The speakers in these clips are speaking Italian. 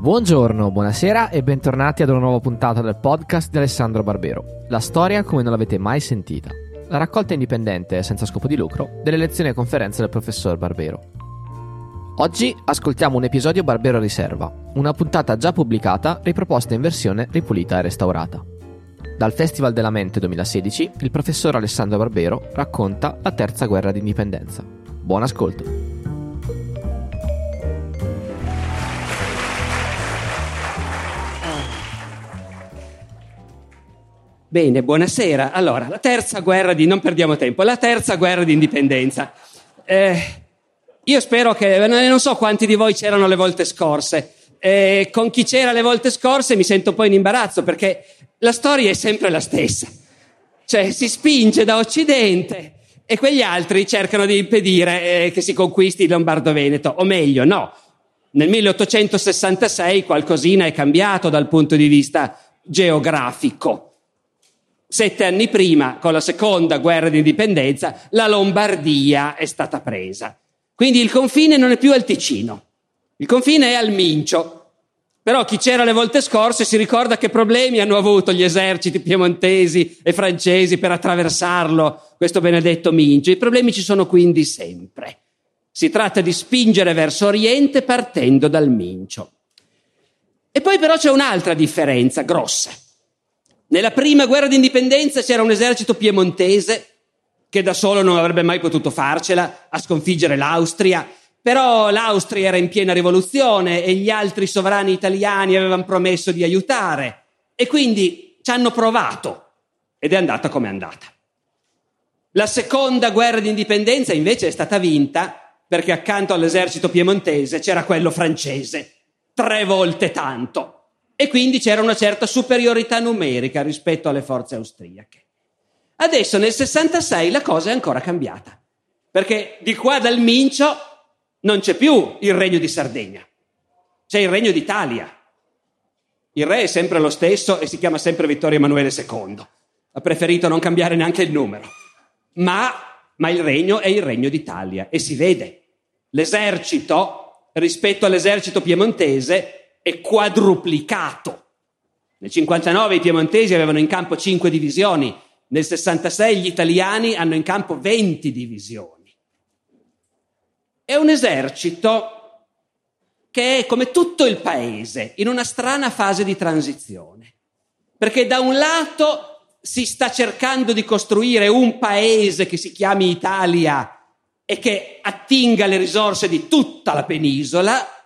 Buongiorno, buonasera e bentornati ad una nuova puntata del podcast di Alessandro Barbero. La storia come non l'avete mai sentita. La raccolta indipendente, senza scopo di lucro, delle lezioni e conferenze del professor Barbero. Oggi ascoltiamo un episodio Barbero Riserva, una puntata già pubblicata riproposta in versione ripulita e restaurata. Dal Festival della Mente 2016, il professor Alessandro Barbero racconta la terza guerra d'indipendenza. Buon ascolto! Bene, buonasera. Allora, la terza guerra di... non perdiamo tempo, la terza guerra di indipendenza. Eh, io spero che... non so quanti di voi c'erano le volte scorse. Eh, con chi c'era le volte scorse mi sento un po' in imbarazzo perché la storia è sempre la stessa. Cioè, si spinge da Occidente e quegli altri cercano di impedire eh, che si conquisti il Lombardo-Veneto. O meglio, no. Nel 1866 qualcosina è cambiato dal punto di vista geografico Sette anni prima, con la seconda guerra di indipendenza, la Lombardia è stata presa. Quindi il confine non è più al Ticino, il confine è al Mincio. Però chi c'era le volte scorse si ricorda che problemi hanno avuto gli eserciti piemontesi e francesi per attraversarlo, questo benedetto Mincio. I problemi ci sono quindi sempre. Si tratta di spingere verso Oriente partendo dal Mincio. E poi però c'è un'altra differenza grossa. Nella prima guerra d'indipendenza c'era un esercito piemontese che da solo non avrebbe mai potuto farcela a sconfiggere l'Austria, però l'Austria era in piena rivoluzione e gli altri sovrani italiani avevano promesso di aiutare. E quindi ci hanno provato ed è andata come è andata. La seconda guerra d'indipendenza invece è stata vinta perché accanto all'esercito piemontese c'era quello francese, tre volte tanto e quindi c'era una certa superiorità numerica rispetto alle forze austriache. Adesso nel 66 la cosa è ancora cambiata, perché di qua dal Mincio non c'è più il regno di Sardegna, c'è il regno d'Italia. Il re è sempre lo stesso e si chiama sempre Vittorio Emanuele II. Ha preferito non cambiare neanche il numero. Ma, ma il regno è il regno d'Italia e si vede. L'esercito rispetto all'esercito piemontese è quadruplicato. Nel 59 i piemontesi avevano in campo 5 divisioni, nel 66 gli italiani hanno in campo 20 divisioni. È un esercito che è come tutto il paese in una strana fase di transizione, perché da un lato si sta cercando di costruire un paese che si chiami Italia e che attinga le risorse di tutta la penisola,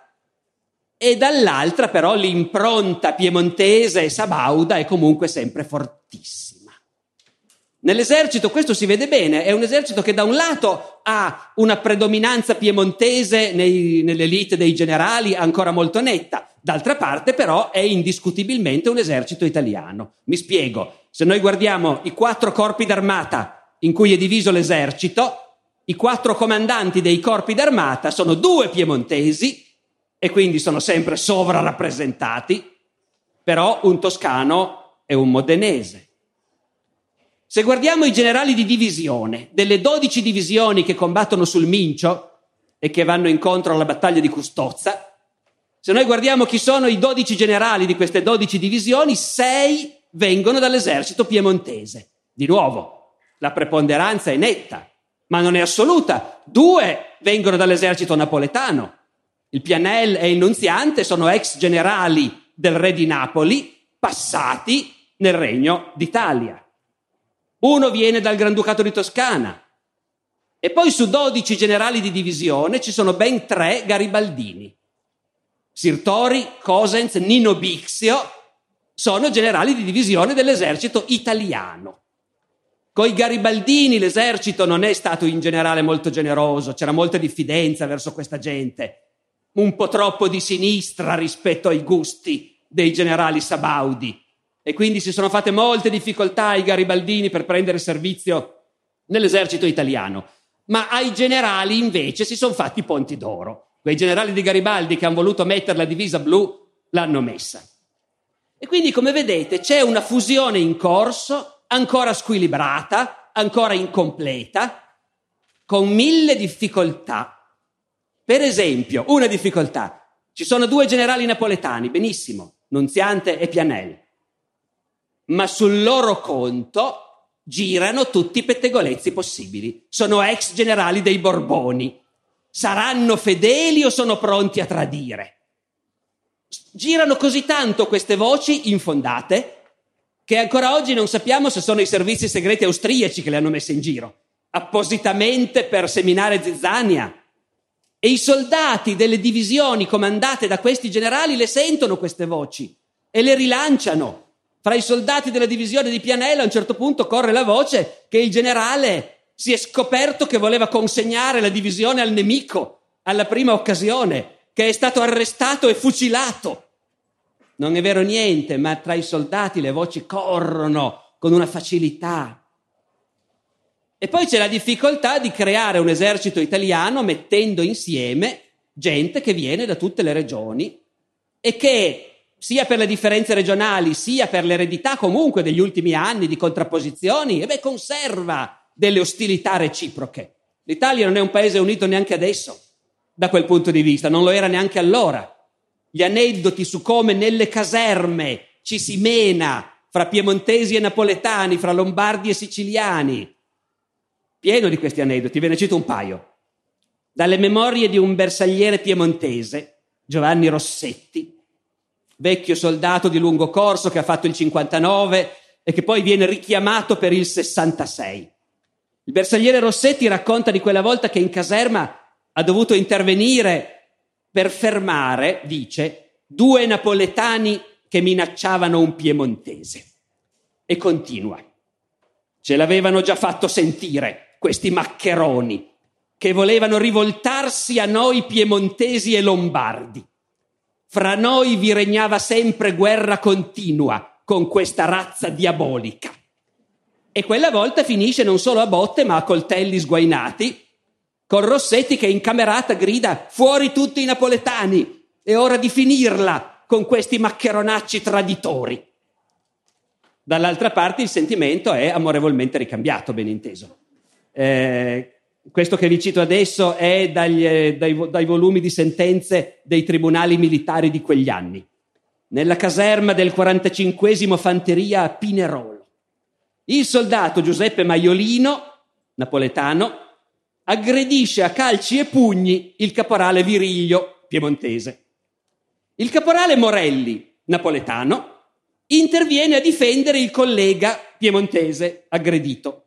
e dall'altra però l'impronta piemontese e sabauda è comunque sempre fortissima. Nell'esercito questo si vede bene, è un esercito che da un lato ha una predominanza piemontese nei, nell'elite dei generali ancora molto netta, d'altra parte però è indiscutibilmente un esercito italiano. Mi spiego, se noi guardiamo i quattro corpi d'armata in cui è diviso l'esercito, i quattro comandanti dei corpi d'armata sono due piemontesi e quindi sono sempre sovrarappresentati, però un toscano e un modenese. Se guardiamo i generali di divisione, delle 12 divisioni che combattono sul Mincio e che vanno incontro alla battaglia di Custozza, se noi guardiamo chi sono i 12 generali di queste 12 divisioni, 6 vengono dall'esercito piemontese. Di nuovo, la preponderanza è netta, ma non è assoluta. Due vengono dall'esercito napoletano, il Pianel e il Nunziante sono ex generali del re di Napoli passati nel regno d'Italia. Uno viene dal Granducato di Toscana. E poi su 12 generali di divisione ci sono ben tre garibaldini. Sirtori, Cosens, Nino Bixio sono generali di divisione dell'esercito italiano. Coi garibaldini l'esercito non è stato in generale molto generoso, c'era molta diffidenza verso questa gente un po' troppo di sinistra rispetto ai gusti dei generali sabaudi e quindi si sono fatte molte difficoltà ai garibaldini per prendere servizio nell'esercito italiano. Ma ai generali invece si sono fatti ponti d'oro. Quei generali di Garibaldi che hanno voluto mettere la divisa blu l'hanno messa. E quindi, come vedete, c'è una fusione in corso, ancora squilibrata, ancora incompleta, con mille difficoltà per esempio, una difficoltà. Ci sono due generali napoletani, benissimo, Nunziante e Pianell. Ma sul loro conto girano tutti i pettegolezzi possibili. Sono ex generali dei Borboni. Saranno fedeli o sono pronti a tradire? Girano così tanto queste voci infondate che ancora oggi non sappiamo se sono i servizi segreti austriaci che le hanno messe in giro, appositamente per seminare zizzania. E i soldati delle divisioni comandate da questi generali le sentono queste voci e le rilanciano. Fra i soldati della divisione di Pianella a un certo punto corre la voce che il generale si è scoperto che voleva consegnare la divisione al nemico alla prima occasione, che è stato arrestato e fucilato. Non è vero niente, ma tra i soldati le voci corrono con una facilità. E poi c'è la difficoltà di creare un esercito italiano mettendo insieme gente che viene da tutte le regioni e che sia per le differenze regionali, sia per l'eredità comunque degli ultimi anni di contrapposizioni, e beh, conserva delle ostilità reciproche. L'Italia non è un paese unito neanche adesso, da quel punto di vista, non lo era neanche allora gli aneddoti su come nelle caserme ci si mena fra piemontesi e napoletani, fra lombardi e siciliani. Pieno di questi aneddoti, ve ne cito un paio. Dalle memorie di un bersagliere piemontese, Giovanni Rossetti, vecchio soldato di lungo corso che ha fatto il 59 e che poi viene richiamato per il 66. Il bersagliere Rossetti racconta di quella volta che in caserma ha dovuto intervenire per fermare, dice, due napoletani che minacciavano un piemontese. E continua. Ce l'avevano già fatto sentire questi maccheroni che volevano rivoltarsi a noi piemontesi e lombardi. Fra noi vi regnava sempre guerra continua con questa razza diabolica. E quella volta finisce non solo a botte, ma a coltelli sguainati, con Rossetti che in camerata grida fuori tutti i napoletani, è ora di finirla con questi maccheronacci traditori. Dall'altra parte il sentimento è amorevolmente ricambiato, ben inteso. Eh, questo che vi cito adesso è dagli, eh, dai, dai volumi di sentenze dei tribunali militari di quegli anni. Nella caserma del 45 Fanteria a Pinerolo. Il soldato Giuseppe Maiolino, napoletano, aggredisce a calci e pugni il caporale Viriglio, piemontese. Il caporale Morelli, napoletano, interviene a difendere il collega piemontese aggredito,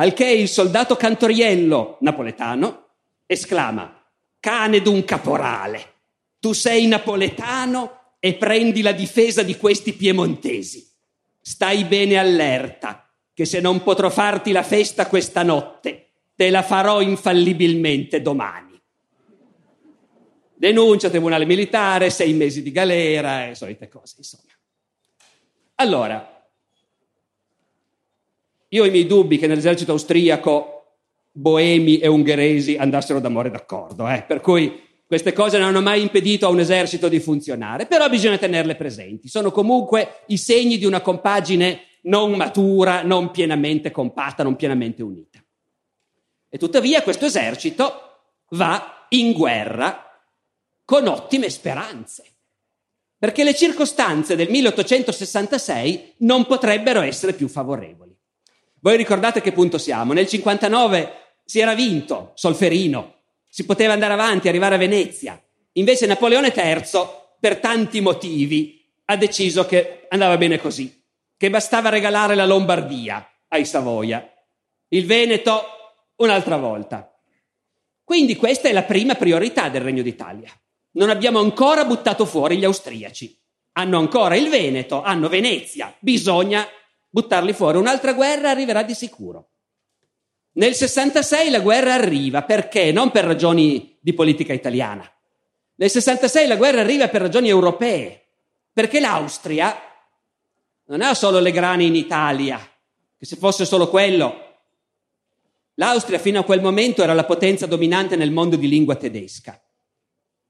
al che il soldato Cantoriello, napoletano, esclama cane d'un caporale, tu sei napoletano e prendi la difesa di questi piemontesi. Stai bene allerta, che se non potrò farti la festa questa notte, te la farò infallibilmente domani. Denuncia, tribunale militare, sei mesi di galera e solite cose, insomma. Allora, io ho i miei dubbi che nell'esercito austriaco boemi e ungheresi andassero d'amore d'accordo, eh? per cui queste cose non hanno mai impedito a un esercito di funzionare, però bisogna tenerle presenti. Sono comunque i segni di una compagine non matura, non pienamente compatta, non pienamente unita. E tuttavia questo esercito va in guerra con ottime speranze, perché le circostanze del 1866 non potrebbero essere più favorevoli. Voi ricordate che punto siamo? Nel 59 si era vinto Solferino, si poteva andare avanti, arrivare a Venezia. Invece Napoleone III, per tanti motivi, ha deciso che andava bene così, che bastava regalare la Lombardia ai Savoia. Il Veneto un'altra volta. Quindi questa è la prima priorità del Regno d'Italia. Non abbiamo ancora buttato fuori gli austriaci. Hanno ancora il Veneto, hanno Venezia. Bisogna buttarli fuori. Un'altra guerra arriverà di sicuro. Nel 66 la guerra arriva perché? Non per ragioni di politica italiana. Nel 66 la guerra arriva per ragioni europee, perché l'Austria non ha solo le grane in Italia, che se fosse solo quello L'Austria fino a quel momento era la potenza dominante nel mondo di lingua tedesca.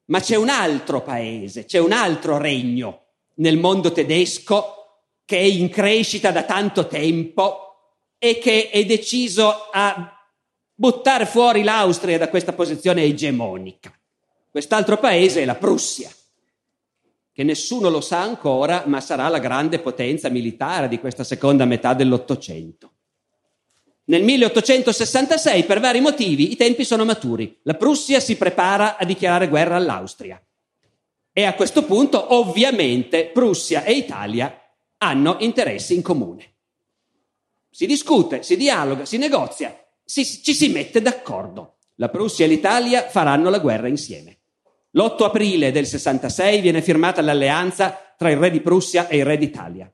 Ma c'è un altro paese, c'è un altro regno nel mondo tedesco che è in crescita da tanto tempo e che è deciso a buttare fuori l'Austria da questa posizione egemonica. Quest'altro paese è la Prussia. che nessuno lo sa ancora, ma sarà la grande potenza militare di questa seconda metà dell'Ottocento. Nel 1866, per vari motivi, i tempi sono maturi. La Prussia si prepara a dichiarare guerra all'Austria. E a questo punto, ovviamente, Prussia e Italia hanno interessi in comune. Si discute, si dialoga, si negozia, si, ci si mette d'accordo. La Prussia e l'Italia faranno la guerra insieme. L'8 aprile del 66 viene firmata l'alleanza tra il re di Prussia e il re d'Italia.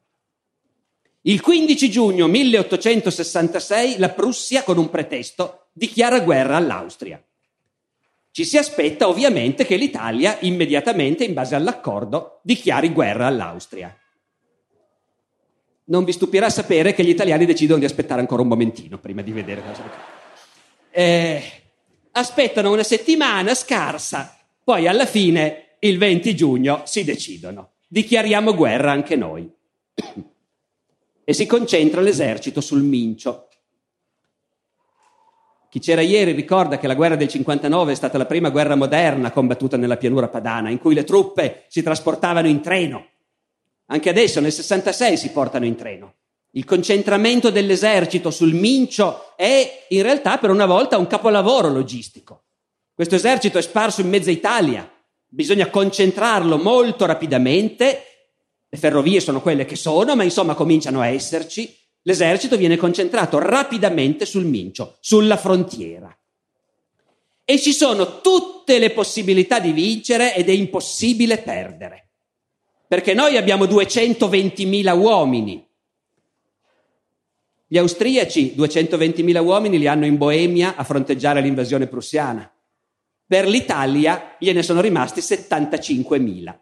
Il 15 giugno 1866 la Prussia, con un pretesto, dichiara guerra all'Austria. Ci si aspetta ovviamente che l'Italia immediatamente, in base all'accordo, dichiari guerra all'Austria. Non vi stupirà sapere che gli italiani decidono di aspettare ancora un momentino prima di vedere cosa eh, aspettano una settimana scarsa, poi alla fine, il 20 giugno, si decidono. Dichiariamo guerra anche noi. e si concentra l'esercito sul Mincio. Chi c'era ieri ricorda che la guerra del 59 è stata la prima guerra moderna combattuta nella pianura padana, in cui le truppe si trasportavano in treno. Anche adesso, nel 66, si portano in treno. Il concentramento dell'esercito sul Mincio è in realtà per una volta un capolavoro logistico. Questo esercito è sparso in mezza Italia, bisogna concentrarlo molto rapidamente, le ferrovie sono quelle che sono, ma insomma cominciano a esserci, l'esercito viene concentrato rapidamente sul Mincio, sulla frontiera. E ci sono tutte le possibilità di vincere ed è impossibile perdere. Perché noi abbiamo 220.000 uomini, gli austriaci 220.000 uomini li hanno in Boemia a fronteggiare l'invasione prussiana. Per l'Italia gliene sono rimasti 75.000.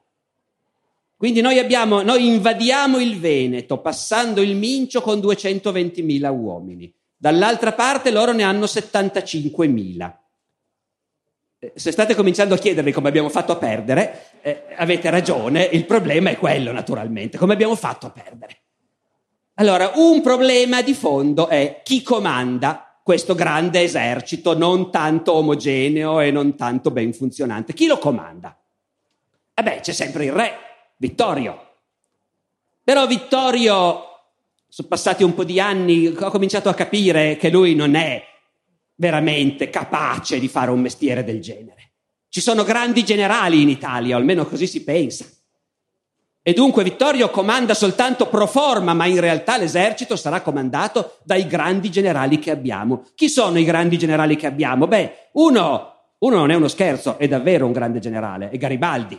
Quindi noi, abbiamo, noi invadiamo il Veneto passando il Mincio con 220.000 uomini. Dall'altra parte loro ne hanno 75.000. Eh, se state cominciando a chiedervi come abbiamo fatto a perdere, eh, avete ragione, il problema è quello naturalmente, come abbiamo fatto a perdere. Allora, un problema di fondo è chi comanda questo grande esercito non tanto omogeneo e non tanto ben funzionante. Chi lo comanda? Eh beh, c'è sempre il re, Vittorio. Però Vittorio, sono passati un po' di anni, ho cominciato a capire che lui non è veramente capace di fare un mestiere del genere. Ci sono grandi generali in Italia, o almeno così si pensa. E dunque Vittorio comanda soltanto pro forma, ma in realtà l'esercito sarà comandato dai grandi generali che abbiamo. Chi sono i grandi generali che abbiamo? Beh, uno, uno non è uno scherzo, è davvero un grande generale, è Garibaldi.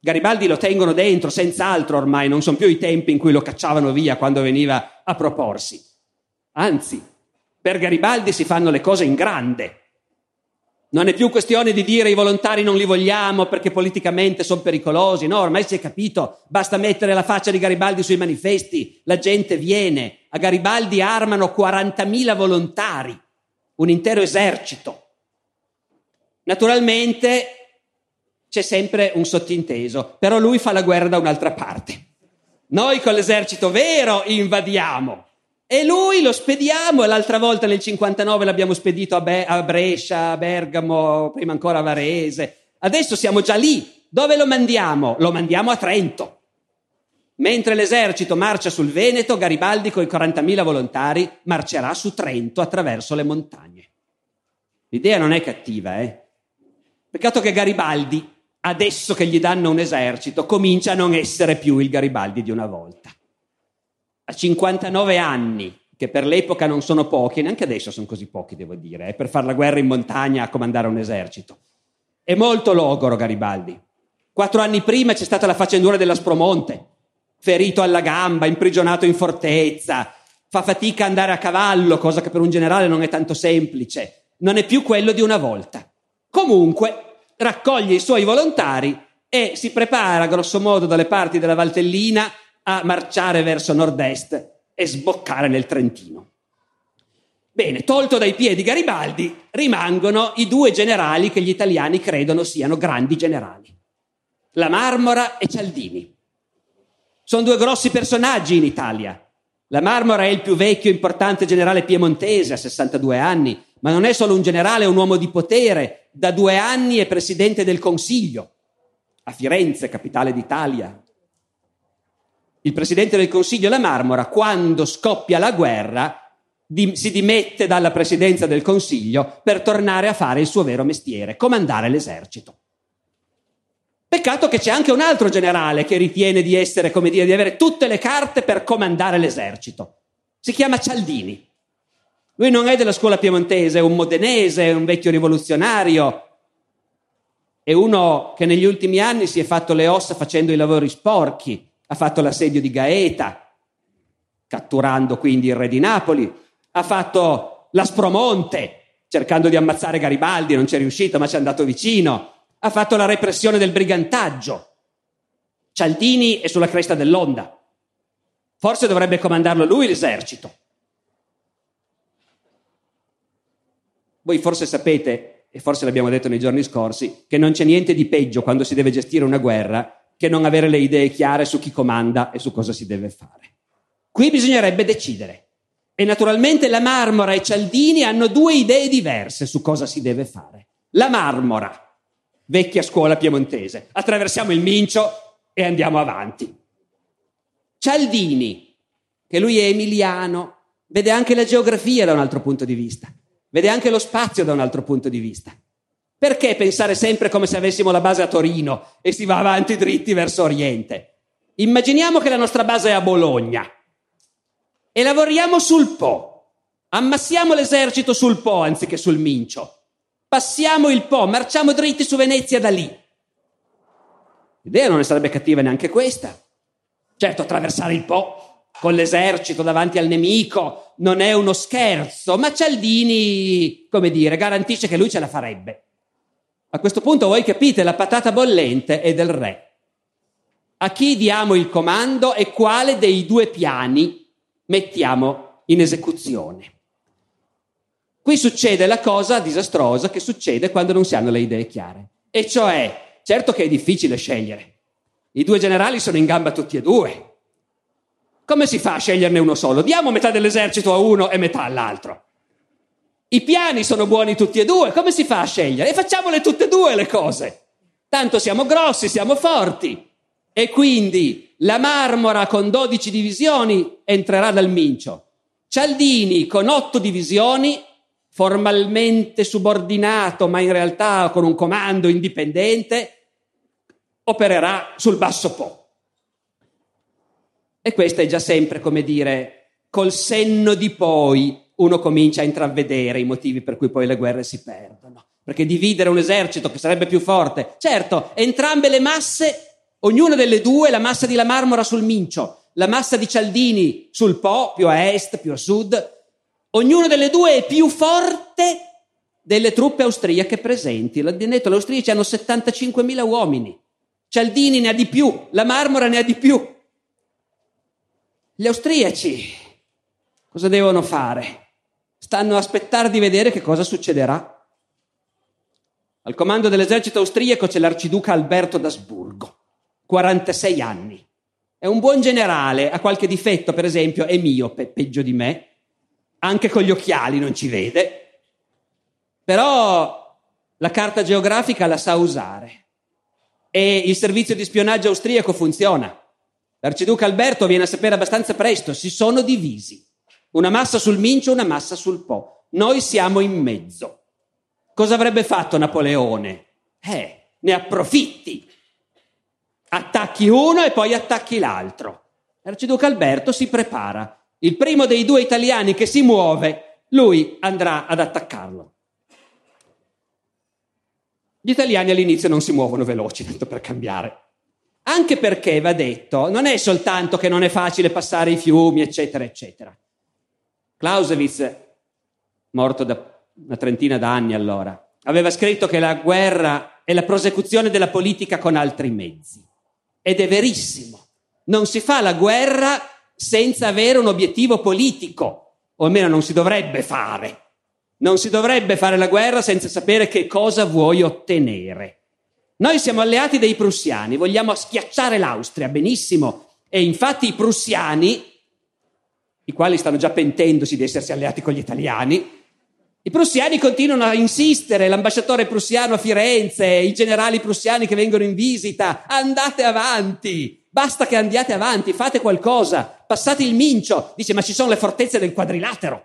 Garibaldi lo tengono dentro, senz'altro ormai, non sono più i tempi in cui lo cacciavano via quando veniva a proporsi. Anzi, per Garibaldi si fanno le cose in grande. Non è più questione di dire i volontari non li vogliamo perché politicamente sono pericolosi, no, ormai si è capito, basta mettere la faccia di Garibaldi sui manifesti, la gente viene, a Garibaldi armano 40.000 volontari, un intero esercito. Naturalmente c'è sempre un sottinteso, però lui fa la guerra da un'altra parte. Noi con l'esercito vero invadiamo, e lui lo spediamo, e l'altra volta nel 59 l'abbiamo spedito a, Be- a Brescia, a Bergamo, prima ancora a Varese. Adesso siamo già lì. Dove lo mandiamo? Lo mandiamo a Trento. Mentre l'esercito marcia sul Veneto, Garibaldi con i 40.000 volontari marcerà su Trento attraverso le montagne. L'idea non è cattiva, eh? Peccato che Garibaldi, adesso che gli danno un esercito, comincia a non essere più il Garibaldi di una volta a 59 anni, che per l'epoca non sono pochi, neanche adesso sono così pochi, devo dire, eh, per fare la guerra in montagna a comandare un esercito. È molto logoro Garibaldi. Quattro anni prima c'è stata la faccendura dell'Aspromonte, ferito alla gamba, imprigionato in fortezza, fa fatica ad andare a cavallo, cosa che per un generale non è tanto semplice. Non è più quello di una volta. Comunque, raccoglie i suoi volontari e si prepara, grosso modo, dalle parti della Valtellina a marciare verso nord-est e sboccare nel Trentino. Bene, tolto dai piedi Garibaldi, rimangono i due generali che gli italiani credono siano grandi generali, la Marmora e Cialdini. Sono due grossi personaggi in Italia. La Marmora è il più vecchio e importante generale piemontese, a 62 anni, ma non è solo un generale, è un uomo di potere, da due anni è presidente del Consiglio. a Firenze, capitale d'Italia. Il presidente del Consiglio La Marmora, quando scoppia la guerra, di, si dimette dalla presidenza del Consiglio per tornare a fare il suo vero mestiere, comandare l'esercito. Peccato che c'è anche un altro generale che ritiene di essere, come dire, di avere tutte le carte per comandare l'esercito. Si chiama Cialdini. Lui non è della scuola piemontese, è un modenese, è un vecchio rivoluzionario, è uno che negli ultimi anni si è fatto le ossa facendo i lavori sporchi, ha fatto l'assedio di Gaeta, catturando quindi il re di Napoli, ha fatto l'Aspromonte, cercando di ammazzare Garibaldi, non ci è riuscito, ma ci è andato vicino, ha fatto la repressione del brigantaggio. Cialdini è sulla cresta dell'onda. Forse dovrebbe comandarlo lui l'esercito. Voi forse sapete, e forse l'abbiamo detto nei giorni scorsi, che non c'è niente di peggio quando si deve gestire una guerra che non avere le idee chiare su chi comanda e su cosa si deve fare. Qui bisognerebbe decidere. E naturalmente la Marmora e Cialdini hanno due idee diverse su cosa si deve fare. La Marmora, vecchia scuola piemontese, attraversiamo il Mincio e andiamo avanti. Cialdini, che lui è emiliano, vede anche la geografia da un altro punto di vista, vede anche lo spazio da un altro punto di vista. Perché pensare sempre come se avessimo la base a Torino e si va avanti dritti verso Oriente? Immaginiamo che la nostra base è a Bologna e lavoriamo sul Po. Ammassiamo l'esercito sul Po anziché sul Mincio. Passiamo il Po, marciamo dritti su Venezia da lì. L'idea non ne sarebbe cattiva neanche questa. Certo, attraversare il Po con l'esercito davanti al nemico non è uno scherzo, ma Cialdini, come dire, garantisce che lui ce la farebbe. A questo punto voi capite, la patata bollente è del re. A chi diamo il comando e quale dei due piani mettiamo in esecuzione. Qui succede la cosa disastrosa che succede quando non si hanno le idee chiare. E cioè, certo che è difficile scegliere. I due generali sono in gamba tutti e due. Come si fa a sceglierne uno solo? Diamo metà dell'esercito a uno e metà all'altro. I piani sono buoni tutti e due, come si fa a scegliere? E facciamole tutte e due le cose. Tanto siamo grossi, siamo forti. E quindi la Marmora con 12 divisioni entrerà dal Mincio. Cialdini con 8 divisioni, formalmente subordinato, ma in realtà con un comando indipendente, opererà sul Basso Po. E questo è già sempre, come dire, col senno di poi uno comincia a intravedere i motivi per cui poi le guerre si perdono. Perché dividere un esercito che sarebbe più forte, certo, entrambe le masse Ognuna delle due, la massa di La Marmora sul Mincio, la massa di Cialdini sul Po, più a est, più a sud, ognuna delle due è più forte delle truppe austriache presenti. L'ha detto, gli austriaci hanno 75.000 uomini, Cialdini ne ha di più, La Marmora ne ha di più. Gli austriaci cosa devono fare? Stanno a aspettare di vedere che cosa succederà. Al comando dell'esercito austriaco c'è l'arciduca Alberto d'Asburgo. 46 anni. È un buon generale, ha qualche difetto, per esempio, è miope, peggio di me, anche con gli occhiali non ci vede, però la carta geografica la sa usare e il servizio di spionaggio austriaco funziona. L'arciduca Alberto viene a sapere abbastanza presto, si sono divisi. Una massa sul Mincio, una massa sul Po. Noi siamo in mezzo. Cosa avrebbe fatto Napoleone? Eh, ne approfitti attacchi uno e poi attacchi l'altro. L'arciduca Alberto si prepara. Il primo dei due italiani che si muove, lui andrà ad attaccarlo. Gli italiani all'inizio non si muovono veloci, tanto per cambiare. Anche perché, va detto, non è soltanto che non è facile passare i fiumi, eccetera, eccetera. Clausewitz, morto da una trentina d'anni allora, aveva scritto che la guerra è la prosecuzione della politica con altri mezzi. Ed è verissimo. Non si fa la guerra senza avere un obiettivo politico, o almeno non si dovrebbe fare. Non si dovrebbe fare la guerra senza sapere che cosa vuoi ottenere. Noi siamo alleati dei prussiani, vogliamo schiacciare l'Austria, benissimo. E infatti i prussiani, i quali stanno già pentendosi di essersi alleati con gli italiani, I prussiani continuano a insistere, l'ambasciatore prussiano a Firenze, i generali prussiani che vengono in visita, andate avanti, basta che andiate avanti, fate qualcosa, passate il Mincio, dice ma ci sono le fortezze del quadrilatero,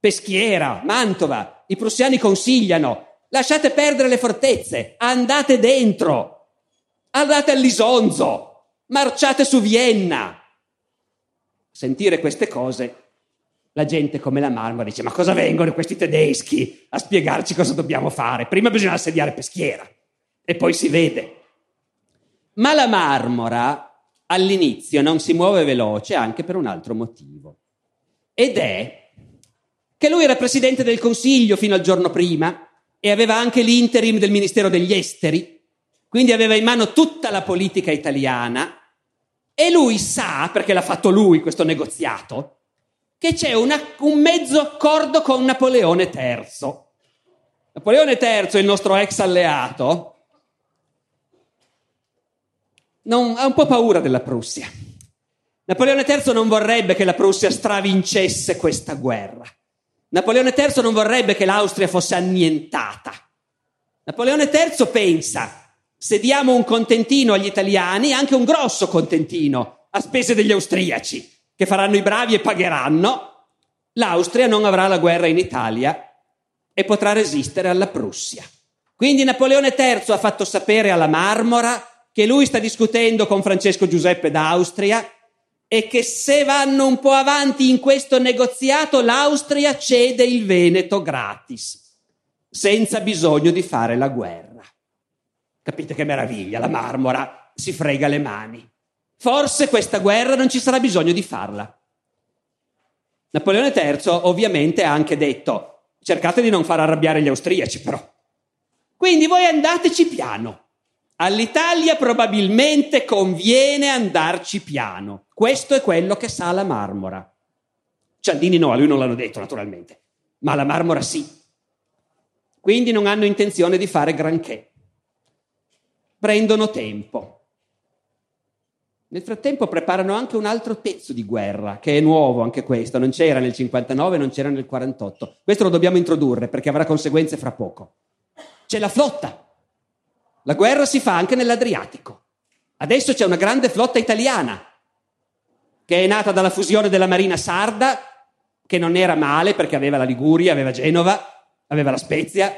Peschiera, Mantova, i prussiani consigliano, lasciate perdere le fortezze, andate dentro, andate all'Isonzo, marciate su Vienna. Sentire queste cose la gente come la marmora dice ma cosa vengono questi tedeschi a spiegarci cosa dobbiamo fare? Prima bisogna assediare Peschiera e poi si vede. Ma la marmora all'inizio non si muove veloce anche per un altro motivo. Ed è che lui era presidente del Consiglio fino al giorno prima e aveva anche l'interim del Ministero degli Esteri, quindi aveva in mano tutta la politica italiana e lui sa, perché l'ha fatto lui questo negoziato, che c'è una, un mezzo accordo con Napoleone III. Napoleone III, il nostro ex alleato, non, ha un po' paura della Prussia. Napoleone III non vorrebbe che la Prussia stravincesse questa guerra. Napoleone III non vorrebbe che l'Austria fosse annientata. Napoleone III pensa, se diamo un contentino agli italiani, anche un grosso contentino, a spese degli austriaci, che faranno i bravi e pagheranno, l'Austria non avrà la guerra in Italia e potrà resistere alla Prussia. Quindi Napoleone III ha fatto sapere alla Marmora che lui sta discutendo con Francesco Giuseppe d'Austria e che se vanno un po' avanti in questo negoziato l'Austria cede il Veneto gratis, senza bisogno di fare la guerra. Capite che meraviglia, la Marmora si frega le mani. Forse questa guerra non ci sarà bisogno di farla. Napoleone III ovviamente ha anche detto cercate di non far arrabbiare gli austriaci però. Quindi voi andateci piano. All'Italia probabilmente conviene andarci piano. Questo è quello che sa la Marmora. Cialdini no, a lui non l'hanno detto naturalmente, ma la Marmora sì. Quindi non hanno intenzione di fare granché. Prendono tempo. Nel frattempo preparano anche un altro pezzo di guerra, che è nuovo anche questo, non c'era nel 59, non c'era nel 48. Questo lo dobbiamo introdurre perché avrà conseguenze fra poco. C'è la flotta. La guerra si fa anche nell'Adriatico. Adesso c'è una grande flotta italiana, che è nata dalla fusione della Marina Sarda, che non era male perché aveva la Liguria, aveva Genova, aveva la Spezia,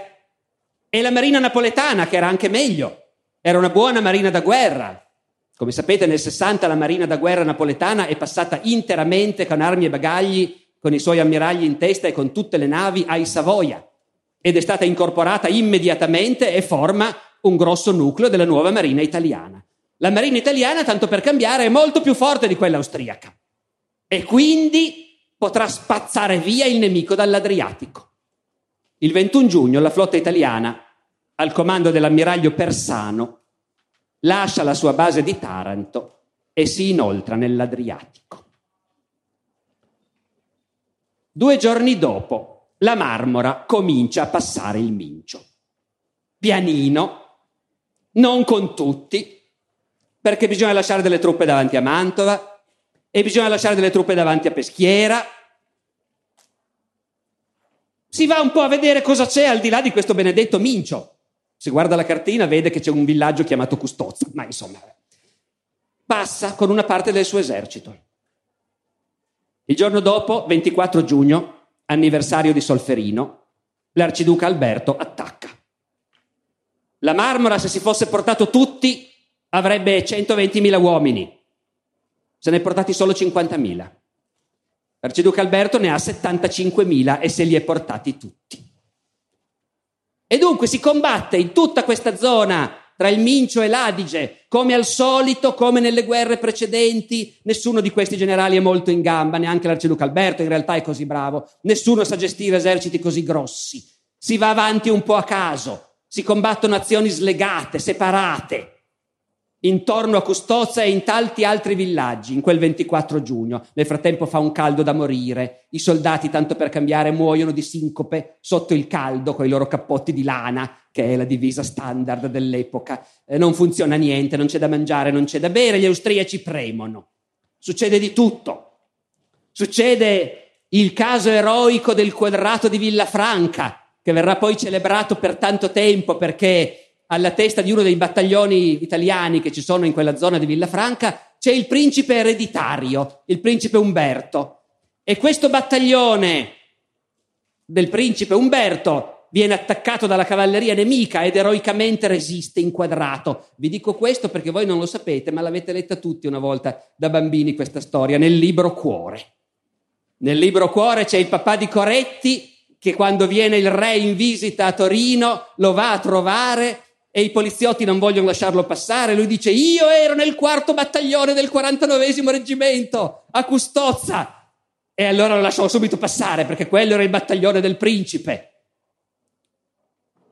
e la Marina Napoletana, che era anche meglio. Era una buona marina da guerra, come sapete nel 60 la marina da guerra napoletana è passata interamente con armi e bagagli, con i suoi ammiragli in testa e con tutte le navi ai Savoia ed è stata incorporata immediatamente e forma un grosso nucleo della nuova marina italiana. La marina italiana, tanto per cambiare, è molto più forte di quella austriaca e quindi potrà spazzare via il nemico dall'Adriatico. Il 21 giugno la flotta italiana, al comando dell'ammiraglio Persano, lascia la sua base di Taranto e si inoltra nell'Adriatico. Due giorni dopo, la Marmora comincia a passare il Mincio. Pianino, non con tutti, perché bisogna lasciare delle truppe davanti a Mantova e bisogna lasciare delle truppe davanti a Peschiera. Si va un po' a vedere cosa c'è al di là di questo benedetto Mincio. Se guarda la cartina vede che c'è un villaggio chiamato Custozza, ma insomma, passa con una parte del suo esercito. Il giorno dopo, 24 giugno, anniversario di Solferino, l'arciduca Alberto attacca. La Marmora, se si fosse portato tutti, avrebbe 120.000 uomini. Se ne è portati solo 50.000. L'arciduca Alberto ne ha 75.000 e se li è portati tutti. E dunque si combatte in tutta questa zona tra il Mincio e l'Adige, come al solito, come nelle guerre precedenti, nessuno di questi generali è molto in gamba, neanche l'arciduca Alberto in realtà è così bravo, nessuno sa gestire eserciti così grossi. Si va avanti un po' a caso, si combattono azioni slegate, separate intorno a Custozza e in tanti altri villaggi in quel 24 giugno. Nel frattempo fa un caldo da morire, i soldati, tanto per cambiare, muoiono di sincope sotto il caldo con i loro cappotti di lana, che è la divisa standard dell'epoca. Eh, non funziona niente, non c'è da mangiare, non c'è da bere, gli austriaci premono. Succede di tutto. Succede il caso eroico del quadrato di Villafranca, che verrà poi celebrato per tanto tempo perché alla testa di uno dei battaglioni italiani che ci sono in quella zona di Villafranca c'è il principe ereditario, il principe Umberto. E questo battaglione del principe Umberto viene attaccato dalla cavalleria nemica ed eroicamente resiste inquadrato. Vi dico questo perché voi non lo sapete, ma l'avete letta tutti una volta da bambini questa storia nel libro Cuore. Nel libro Cuore c'è il papà di Coretti che quando viene il re in visita a Torino lo va a trovare e i poliziotti non vogliono lasciarlo passare. Lui dice: Io ero nel quarto battaglione del 49 reggimento a Custozza. E allora lo lasciamo subito passare perché quello era il battaglione del principe.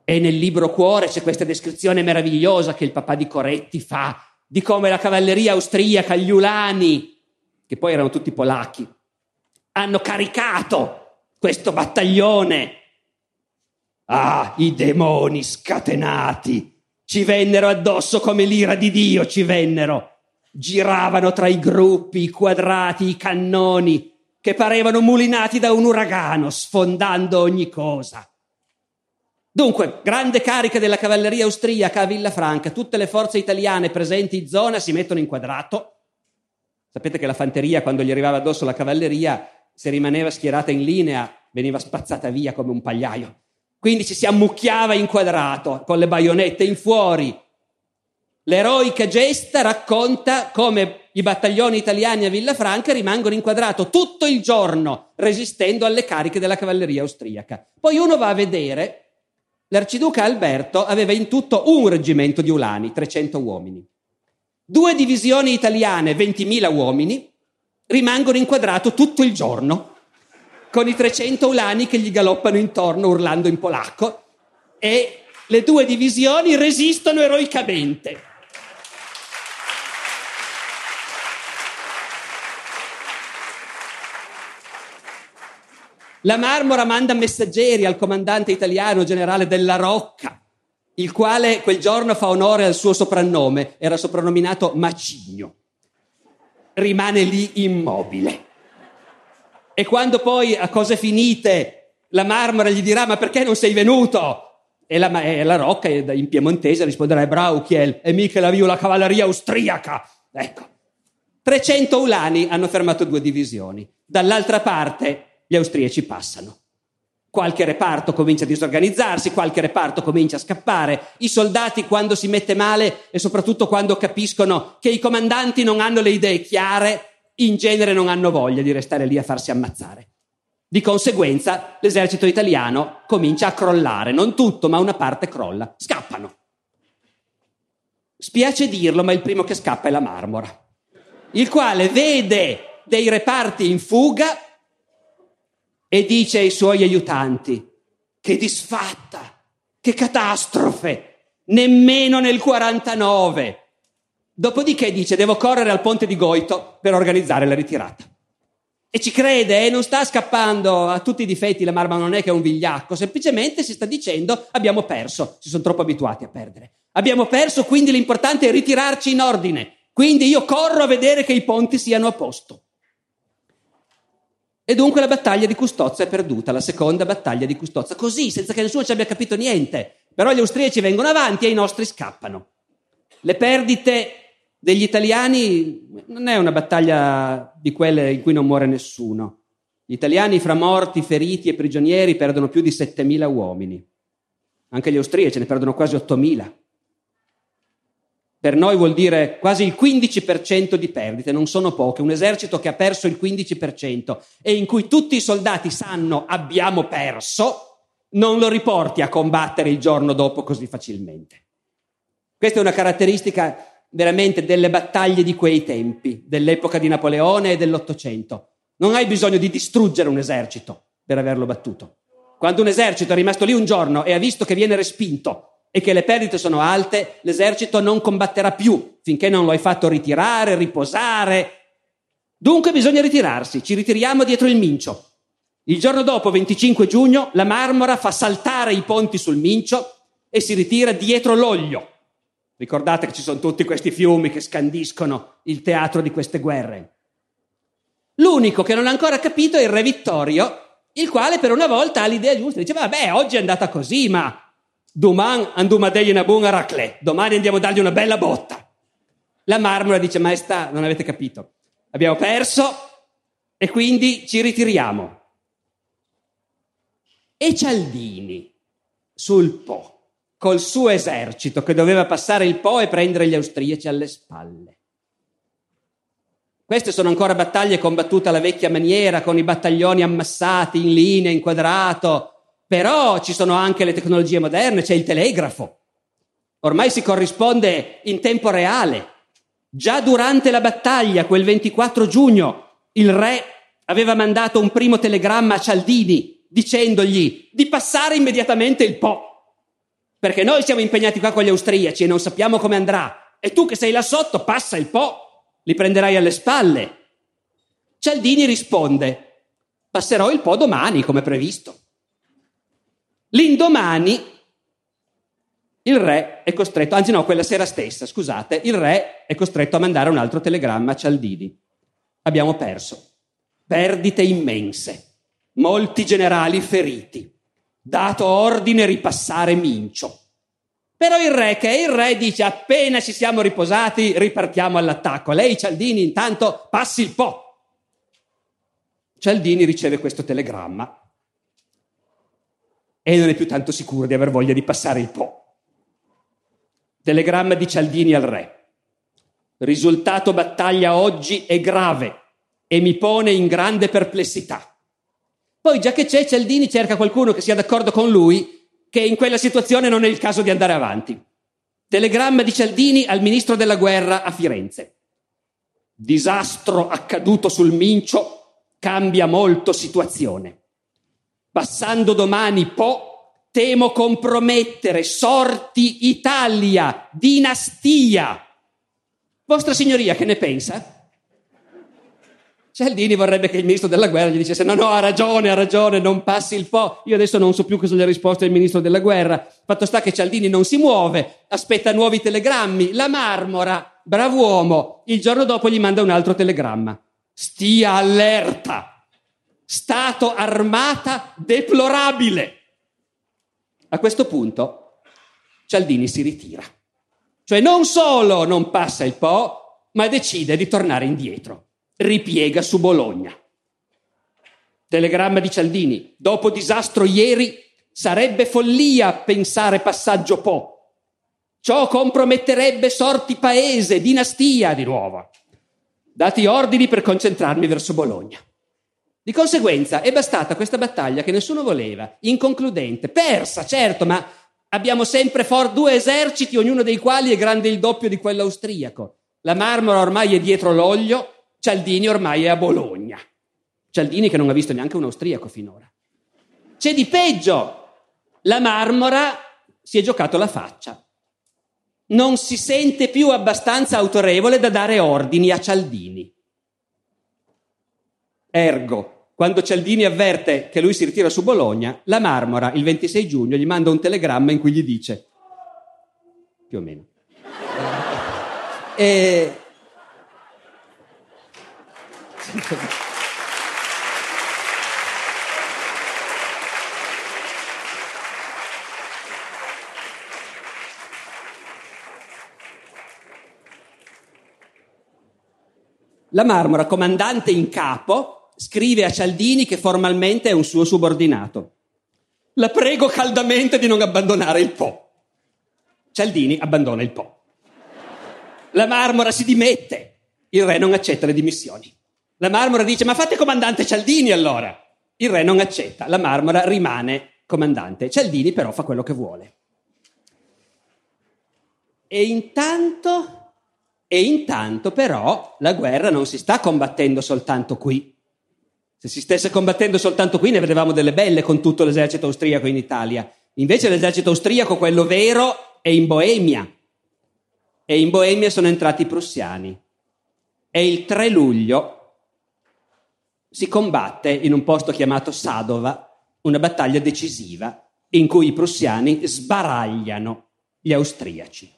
E nel libro Cuore c'è questa descrizione meravigliosa che il papà di Coretti fa di come la cavalleria austriaca, gli Ulani, che poi erano tutti polacchi, hanno caricato questo battaglione. Ah, i demoni scatenati ci vennero addosso come l'ira di Dio, ci vennero. Giravano tra i gruppi, i quadrati, i cannoni, che parevano mulinati da un uragano, sfondando ogni cosa. Dunque, grande carica della cavalleria austriaca a Villafranca, tutte le forze italiane presenti in zona si mettono in quadrato. Sapete che la fanteria, quando gli arrivava addosso la cavalleria, se rimaneva schierata in linea, veniva spazzata via come un pagliaio. Quindi ci si ammucchiava in quadrato, con le baionette in fuori, L'eroica gesta racconta come i battaglioni italiani a Villafranca rimangono inquadrati tutto il giorno resistendo alle cariche della cavalleria austriaca. Poi uno va a vedere, l'arciduca Alberto aveva in tutto un reggimento di ulani, 300 uomini. Due divisioni italiane, 20.000 uomini, rimangono inquadrati tutto il giorno, con i 300 ulani che gli galoppano intorno urlando in polacco e le due divisioni resistono eroicamente. La Marmora manda messaggeri al comandante italiano generale della Rocca, il quale quel giorno fa onore al suo soprannome, era soprannominato Macigno. Rimane lì immobile. E quando poi a cose finite la Marmora gli dirà ma perché non sei venuto? E la, e la Rocca in piemontese risponderà Brauchiel, e mica la viu la cavalleria austriaca. Ecco. 300 ulani hanno fermato due divisioni. Dall'altra parte gli austriaci passano. Qualche reparto comincia a disorganizzarsi, qualche reparto comincia a scappare. I soldati quando si mette male e soprattutto quando capiscono che i comandanti non hanno le idee chiare, in genere non hanno voglia di restare lì a farsi ammazzare. Di conseguenza l'esercito italiano comincia a crollare, non tutto, ma una parte crolla, scappano. Spiace dirlo, ma il primo che scappa è la Marmora, il quale vede dei reparti in fuga e dice ai suoi aiutanti, che disfatta, che catastrofe, nemmeno nel 49. Dopodiché dice, devo correre al ponte di Goito per organizzare la ritirata. E ci crede, eh? non sta scappando a tutti i difetti, la Marma non è che è un vigliacco, semplicemente si sta dicendo abbiamo perso, si sono troppo abituati a perdere. Abbiamo perso, quindi l'importante è ritirarci in ordine. Quindi io corro a vedere che i ponti siano a posto. E dunque la battaglia di Custozza è perduta, la seconda battaglia di Custozza, così, senza che nessuno ci abbia capito niente. Però gli austriaci vengono avanti e i nostri scappano. Le perdite degli italiani non è una battaglia di quelle in cui non muore nessuno. Gli italiani fra morti, feriti e prigionieri perdono più di 7.000 uomini. Anche gli austriaci ne perdono quasi 8.000 per noi vuol dire quasi il 15% di perdite, non sono poche. Un esercito che ha perso il 15% e in cui tutti i soldati sanno abbiamo perso, non lo riporti a combattere il giorno dopo così facilmente. Questa è una caratteristica veramente delle battaglie di quei tempi, dell'epoca di Napoleone e dell'Ottocento. Non hai bisogno di distruggere un esercito per averlo battuto. Quando un esercito è rimasto lì un giorno e ha visto che viene respinto e che le perdite sono alte, l'esercito non combatterà più finché non lo hai fatto ritirare, riposare. Dunque bisogna ritirarsi, ci ritiriamo dietro il Mincio. Il giorno dopo, 25 giugno, la Marmora fa saltare i ponti sul Mincio e si ritira dietro l'Oglio. Ricordate che ci sono tutti questi fiumi che scandiscono il teatro di queste guerre. L'unico che non ha ancora capito è il re Vittorio, il quale per una volta ha l'idea giusta. Dice, vabbè, oggi è andata così, ma domani andiamo a dargli una buona raclè, domani andiamo a dargli una bella botta. La marmora dice, maestà, non avete capito. Abbiamo perso e quindi ci ritiriamo. E Cialdini sul Po, col suo esercito che doveva passare il Po e prendere gli austriaci alle spalle. Queste sono ancora battaglie combattute alla vecchia maniera, con i battaglioni ammassati in linea, in quadrato, però ci sono anche le tecnologie moderne, c'è il telegrafo. Ormai si corrisponde in tempo reale. Già durante la battaglia, quel 24 giugno, il re aveva mandato un primo telegramma a Cialdini dicendogli di passare immediatamente il Po. Perché noi siamo impegnati qua con gli austriaci e non sappiamo come andrà. E tu che sei là sotto, passa il Po li prenderai alle spalle. Cialdini risponde, passerò il Po domani come previsto. L'indomani il re è costretto, anzi no, quella sera stessa, scusate, il re è costretto a mandare un altro telegramma a Cialdini. Abbiamo perso. Perdite immense, molti generali feriti. Dato ordine ripassare Mincio. Però il re, che è il re, dice appena ci siamo riposati ripartiamo all'attacco. Lei, Cialdini, intanto passi il Po. Cialdini riceve questo telegramma e non è più tanto sicuro di aver voglia di passare il Po. Telegramma di Cialdini al re. Risultato battaglia oggi è grave e mi pone in grande perplessità. Poi, già che c'è, Cialdini cerca qualcuno che sia d'accordo con lui che in quella situazione non è il caso di andare avanti. Telegramma di Cialdini al ministro della guerra a Firenze. Disastro accaduto sul Mincio cambia molto situazione. Passando domani Po, temo compromettere sorti Italia, dinastia. Vostra signoria che ne pensa? Cialdini vorrebbe che il ministro della guerra gli dicesse no, no, ha ragione, ha ragione, non passi il po'. Io adesso non so più cosa gli ha risposto il ministro della guerra. Fatto sta che Cialdini non si muove, aspetta nuovi telegrammi. La Marmora, bravo uomo, il giorno dopo gli manda un altro telegramma. Stia allerta. Stato armata deplorabile. A questo punto Cialdini si ritira. Cioè non solo non passa il Po, ma decide di tornare indietro ripiega su Bologna. Telegramma di Cialdini. Dopo disastro ieri sarebbe follia pensare passaggio Po. Ciò comprometterebbe sorti paese, dinastia di nuovo. Dati ordini per concentrarmi verso Bologna. Di conseguenza è bastata questa battaglia che nessuno voleva, inconcludente, persa, certo, ma abbiamo sempre for- due eserciti, ognuno dei quali è grande il doppio di quello austriaco. La Marmora ormai è dietro l'olio, Cialdini ormai è a Bologna. Cialdini che non ha visto neanche un austriaco finora. C'è di peggio. La Marmora si è giocato la faccia. Non si sente più abbastanza autorevole da dare ordini a Cialdini. Ergo, quando Cialdini avverte che lui si ritira su Bologna, la Marmora il 26 giugno gli manda un telegramma in cui gli dice, più o meno, e, la Marmora, comandante in capo, scrive a Cialdini che formalmente è un suo subordinato. La prego caldamente di non abbandonare il Po. Cialdini abbandona il Po. La Marmora si dimette. Il re non accetta le dimissioni. La Marmora dice, ma fate comandante Cialdini allora. Il re non accetta, la Marmora rimane comandante. Cialdini però fa quello che vuole. E intanto, e intanto però la guerra non si sta combattendo soltanto qui. Se si stesse combattendo soltanto qui ne vedevamo delle belle con tutto l'esercito austriaco in Italia. Invece l'esercito austriaco, quello vero, è in Boemia. E in Boemia sono entrati i prussiani. E il 3 luglio si combatte in un posto chiamato Sadova una battaglia decisiva in cui i prussiani sbaragliano gli austriaci.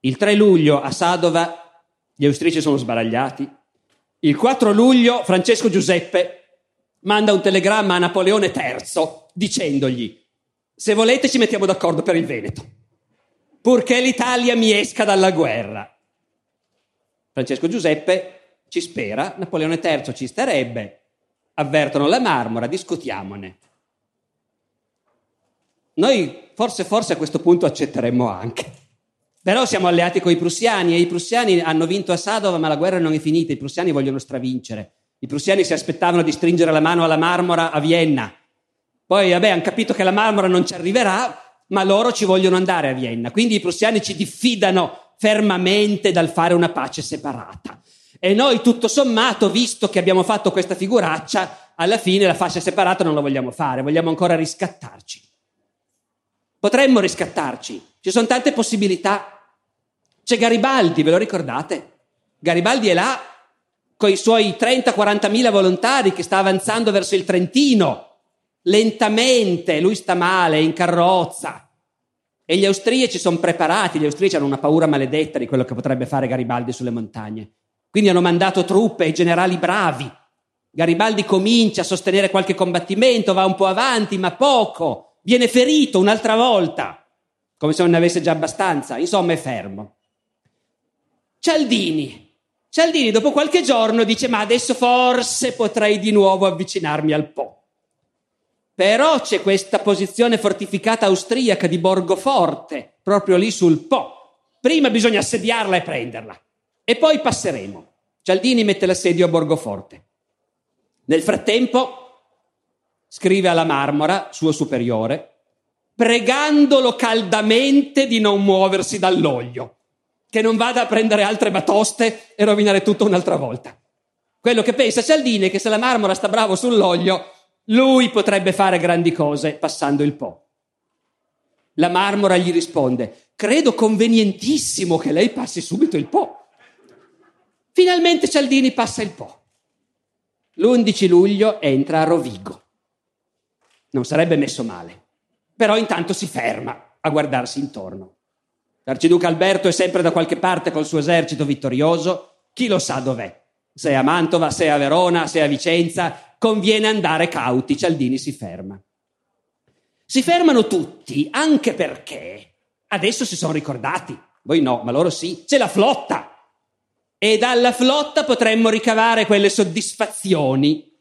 Il 3 luglio a Sadova gli austriaci sono sbaragliati, Il 4 luglio Francesco Giuseppe manda un telegramma a Napoleone III dicendogli se volete ci mettiamo d'accordo per il Veneto, purché l'Italia mi esca dalla guerra. Francesco Giuseppe ci spera, Napoleone III ci starebbe, avvertono la marmora, discutiamone. Noi forse, forse a questo punto accetteremmo anche. Però siamo alleati con i prussiani e i prussiani hanno vinto a Sadova, ma la guerra non è finita, i prussiani vogliono stravincere. I prussiani si aspettavano di stringere la mano alla marmora a Vienna. Poi, vabbè, hanno capito che la marmora non ci arriverà, ma loro ci vogliono andare a Vienna. Quindi i prussiani ci diffidano fermamente dal fare una pace separata. E noi, tutto sommato, visto che abbiamo fatto questa figuraccia, alla fine la fascia separata non la vogliamo fare, vogliamo ancora riscattarci. Potremmo riscattarci, ci sono tante possibilità. C'è Garibaldi, ve lo ricordate? Garibaldi è là con i suoi 30-40 mila volontari che sta avanzando verso il Trentino, lentamente, lui sta male, in carrozza. E gli austriaci sono preparati, gli austriaci hanno una paura maledetta di quello che potrebbe fare Garibaldi sulle montagne. Quindi hanno mandato truppe e generali bravi. Garibaldi comincia a sostenere qualche combattimento, va un po' avanti, ma poco. Viene ferito un'altra volta, come se non ne avesse già abbastanza. Insomma, è fermo. Cialdini. Cialdini dopo qualche giorno dice ma adesso forse potrei di nuovo avvicinarmi al Po. Però c'è questa posizione fortificata austriaca di Borgoforte, proprio lì sul Po. Prima bisogna assediarla e prenderla e poi passeremo. Cialdini mette l'assedio a Borgoforte. Nel frattempo scrive alla Marmora, suo superiore, pregandolo caldamente di non muoversi dall'olio, che non vada a prendere altre batoste e rovinare tutto un'altra volta. Quello che pensa Cialdini è che se la Marmora sta bravo sull'olio, lui potrebbe fare grandi cose passando il Po. La Marmora gli risponde, credo convenientissimo che lei passi subito il Po. Finalmente Cialdini passa il Po. L'11 luglio entra a Rovigo. Non sarebbe messo male, però intanto si ferma a guardarsi intorno. L'arciduca Alberto è sempre da qualche parte col suo esercito vittorioso, chi lo sa dov'è. Se è a Mantova, se è a Verona, se è a Vicenza, conviene andare cauti, Cialdini si ferma. Si fermano tutti, anche perché adesso si sono ricordati, voi no, ma loro sì, c'è la flotta e dalla flotta potremmo ricavare quelle soddisfazioni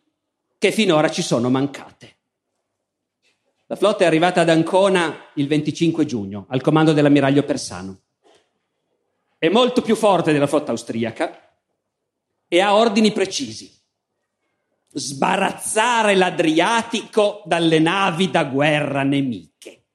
che finora ci sono mancate. La flotta è arrivata ad Ancona il 25 giugno, al comando dell'ammiraglio Persano. È molto più forte della flotta austriaca e ha ordini precisi. Sbarazzare l'Adriatico dalle navi da guerra nemiche.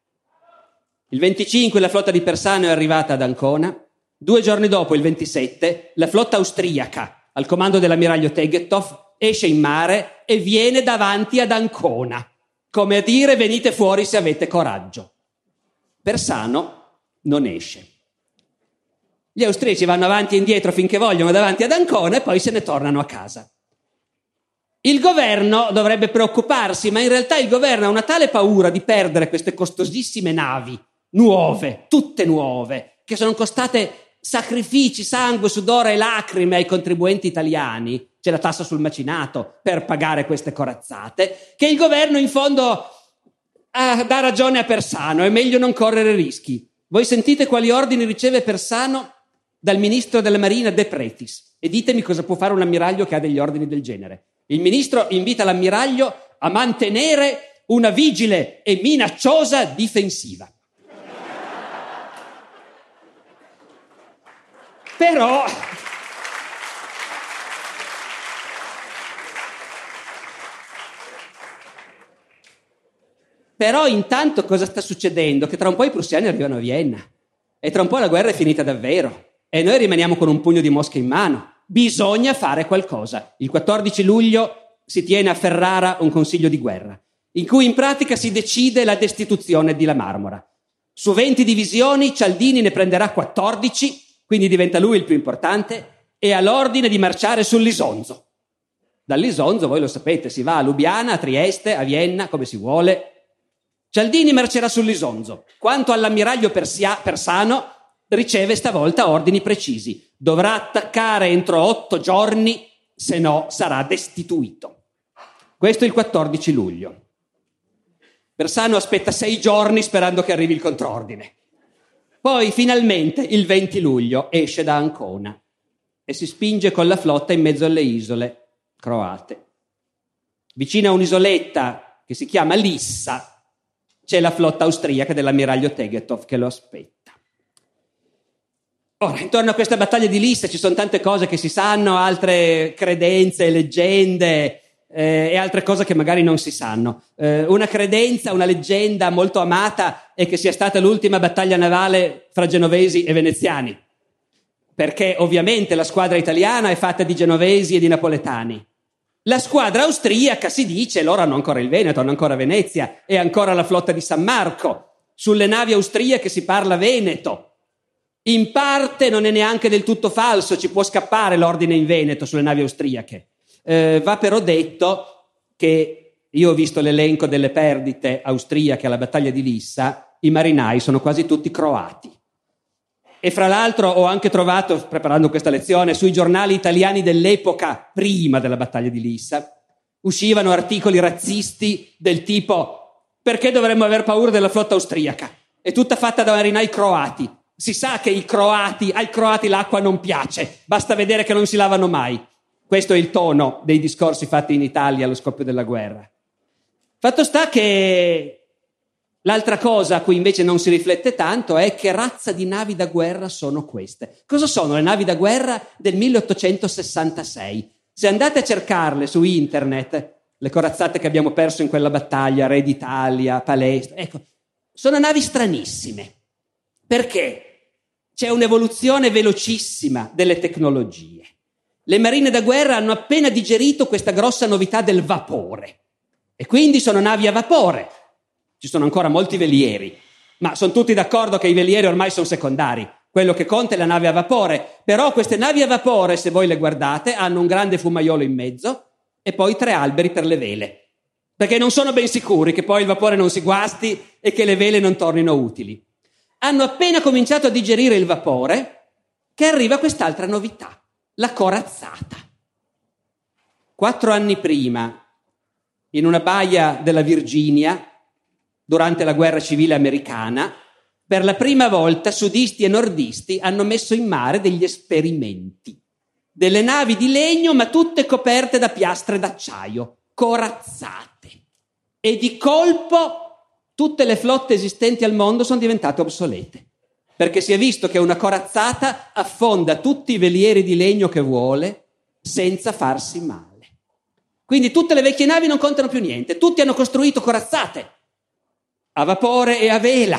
Il 25 la flotta di Persano è arrivata ad Ancona Due giorni dopo, il 27, la flotta austriaca, al comando dell'ammiraglio Tegetov, esce in mare e viene davanti ad Ancona, come a dire venite fuori se avete coraggio. Persano non esce. Gli austriaci vanno avanti e indietro finché vogliono davanti ad Ancona e poi se ne tornano a casa. Il governo dovrebbe preoccuparsi, ma in realtà il governo ha una tale paura di perdere queste costosissime navi, nuove, tutte nuove, che sono costate sacrifici, sangue, sudore e lacrime ai contribuenti italiani, c'è la tassa sul macinato per pagare queste corazzate, che il governo in fondo ah, dà ragione a Persano, è meglio non correre rischi. Voi sentite quali ordini riceve Persano dal ministro della Marina De Pretis e ditemi cosa può fare un ammiraglio che ha degli ordini del genere. Il ministro invita l'ammiraglio a mantenere una vigile e minacciosa difensiva. Però... Però intanto cosa sta succedendo? Che tra un po' i prussiani arrivano a Vienna e tra un po' la guerra è finita davvero e noi rimaniamo con un pugno di mosche in mano. Bisogna fare qualcosa. Il 14 luglio si tiene a Ferrara un consiglio di guerra, in cui in pratica si decide la destituzione di La Marmora. Su 20 divisioni Cialdini ne prenderà 14 quindi diventa lui il più importante e ha l'ordine di marciare sull'Isonzo. Dall'Isonzo, voi lo sapete, si va a Lubiana, a Trieste, a Vienna, come si vuole. Cialdini marcerà sull'Isonzo. Quanto all'ammiraglio Persia, Persano, riceve stavolta ordini precisi. Dovrà attaccare entro otto giorni se no sarà destituito. Questo è il 14 luglio. Bersano aspetta sei giorni sperando che arrivi il controordine. Poi finalmente il 20 luglio esce da Ancona e si spinge con la flotta in mezzo alle isole croate. Vicino a un'isoletta che si chiama Lissa c'è la flotta austriaca dell'ammiraglio Tegetov che lo aspetta. Ora, intorno a questa battaglia di Lissa ci sono tante cose che si sanno, altre credenze, leggende, eh, e altre cose che magari non si sanno. Eh, una credenza, una leggenda molto amata è che sia stata l'ultima battaglia navale fra genovesi e veneziani, perché ovviamente la squadra italiana è fatta di genovesi e di napoletani. La squadra austriaca si dice, loro hanno ancora il Veneto, hanno ancora Venezia e ancora la flotta di San Marco. Sulle navi austriache si parla veneto. In parte non è neanche del tutto falso, ci può scappare l'ordine in Veneto sulle navi austriache. Eh, va però detto che io ho visto l'elenco delle perdite austriache alla battaglia di Lissa, i marinai sono quasi tutti croati. E fra l'altro ho anche trovato, preparando questa lezione, sui giornali italiani dell'epoca prima della battaglia di Lissa, uscivano articoli razzisti del tipo perché dovremmo aver paura della flotta austriaca? È tutta fatta da marinai croati. Si sa che i croati, ai croati l'acqua non piace, basta vedere che non si lavano mai. Questo è il tono dei discorsi fatti in Italia allo scoppio della guerra. Fatto sta che l'altra cosa a cui invece non si riflette tanto è che razza di navi da guerra sono queste. Cosa sono le navi da guerra del 1866? Se andate a cercarle su internet, le corazzate che abbiamo perso in quella battaglia, Re d'Italia, Palestra, ecco, sono navi stranissime. Perché? C'è un'evoluzione velocissima delle tecnologie. Le marine da guerra hanno appena digerito questa grossa novità del vapore e quindi sono navi a vapore. Ci sono ancora molti velieri, ma sono tutti d'accordo che i velieri ormai sono secondari. Quello che conta è la nave a vapore. Però queste navi a vapore, se voi le guardate, hanno un grande fumaiolo in mezzo e poi tre alberi per le vele. Perché non sono ben sicuri che poi il vapore non si guasti e che le vele non tornino utili. Hanno appena cominciato a digerire il vapore che arriva quest'altra novità la corazzata. Quattro anni prima, in una baia della Virginia, durante la guerra civile americana, per la prima volta sudisti e nordisti hanno messo in mare degli esperimenti. Delle navi di legno, ma tutte coperte da piastre d'acciaio, corazzate. E di colpo tutte le flotte esistenti al mondo sono diventate obsolete perché si è visto che una corazzata affonda tutti i velieri di legno che vuole senza farsi male. Quindi tutte le vecchie navi non contano più niente, tutti hanno costruito corazzate a vapore e a vela,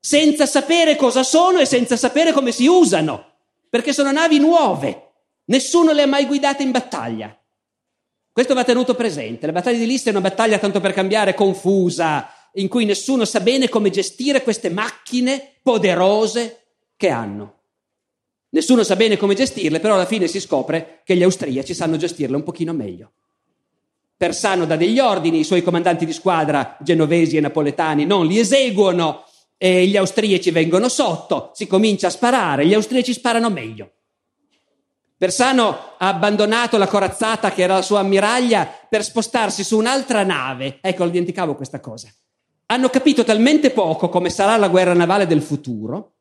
senza sapere cosa sono e senza sapere come si usano, perché sono navi nuove, nessuno le ha mai guidate in battaglia. Questo va tenuto presente. La battaglia di Lista è una battaglia, tanto per cambiare, confusa, in cui nessuno sa bene come gestire queste macchine poderose che hanno. Nessuno sa bene come gestirle, però alla fine si scopre che gli austriaci sanno gestirle un pochino meglio. Persano dà degli ordini, i suoi comandanti di squadra, genovesi e napoletani, non li eseguono e gli austriaci vengono sotto, si comincia a sparare, gli austriaci sparano meglio. Persano ha abbandonato la corazzata che era la sua ammiraglia per spostarsi su un'altra nave. Ecco, dimenticavo questa cosa hanno capito talmente poco come sarà la guerra navale del futuro,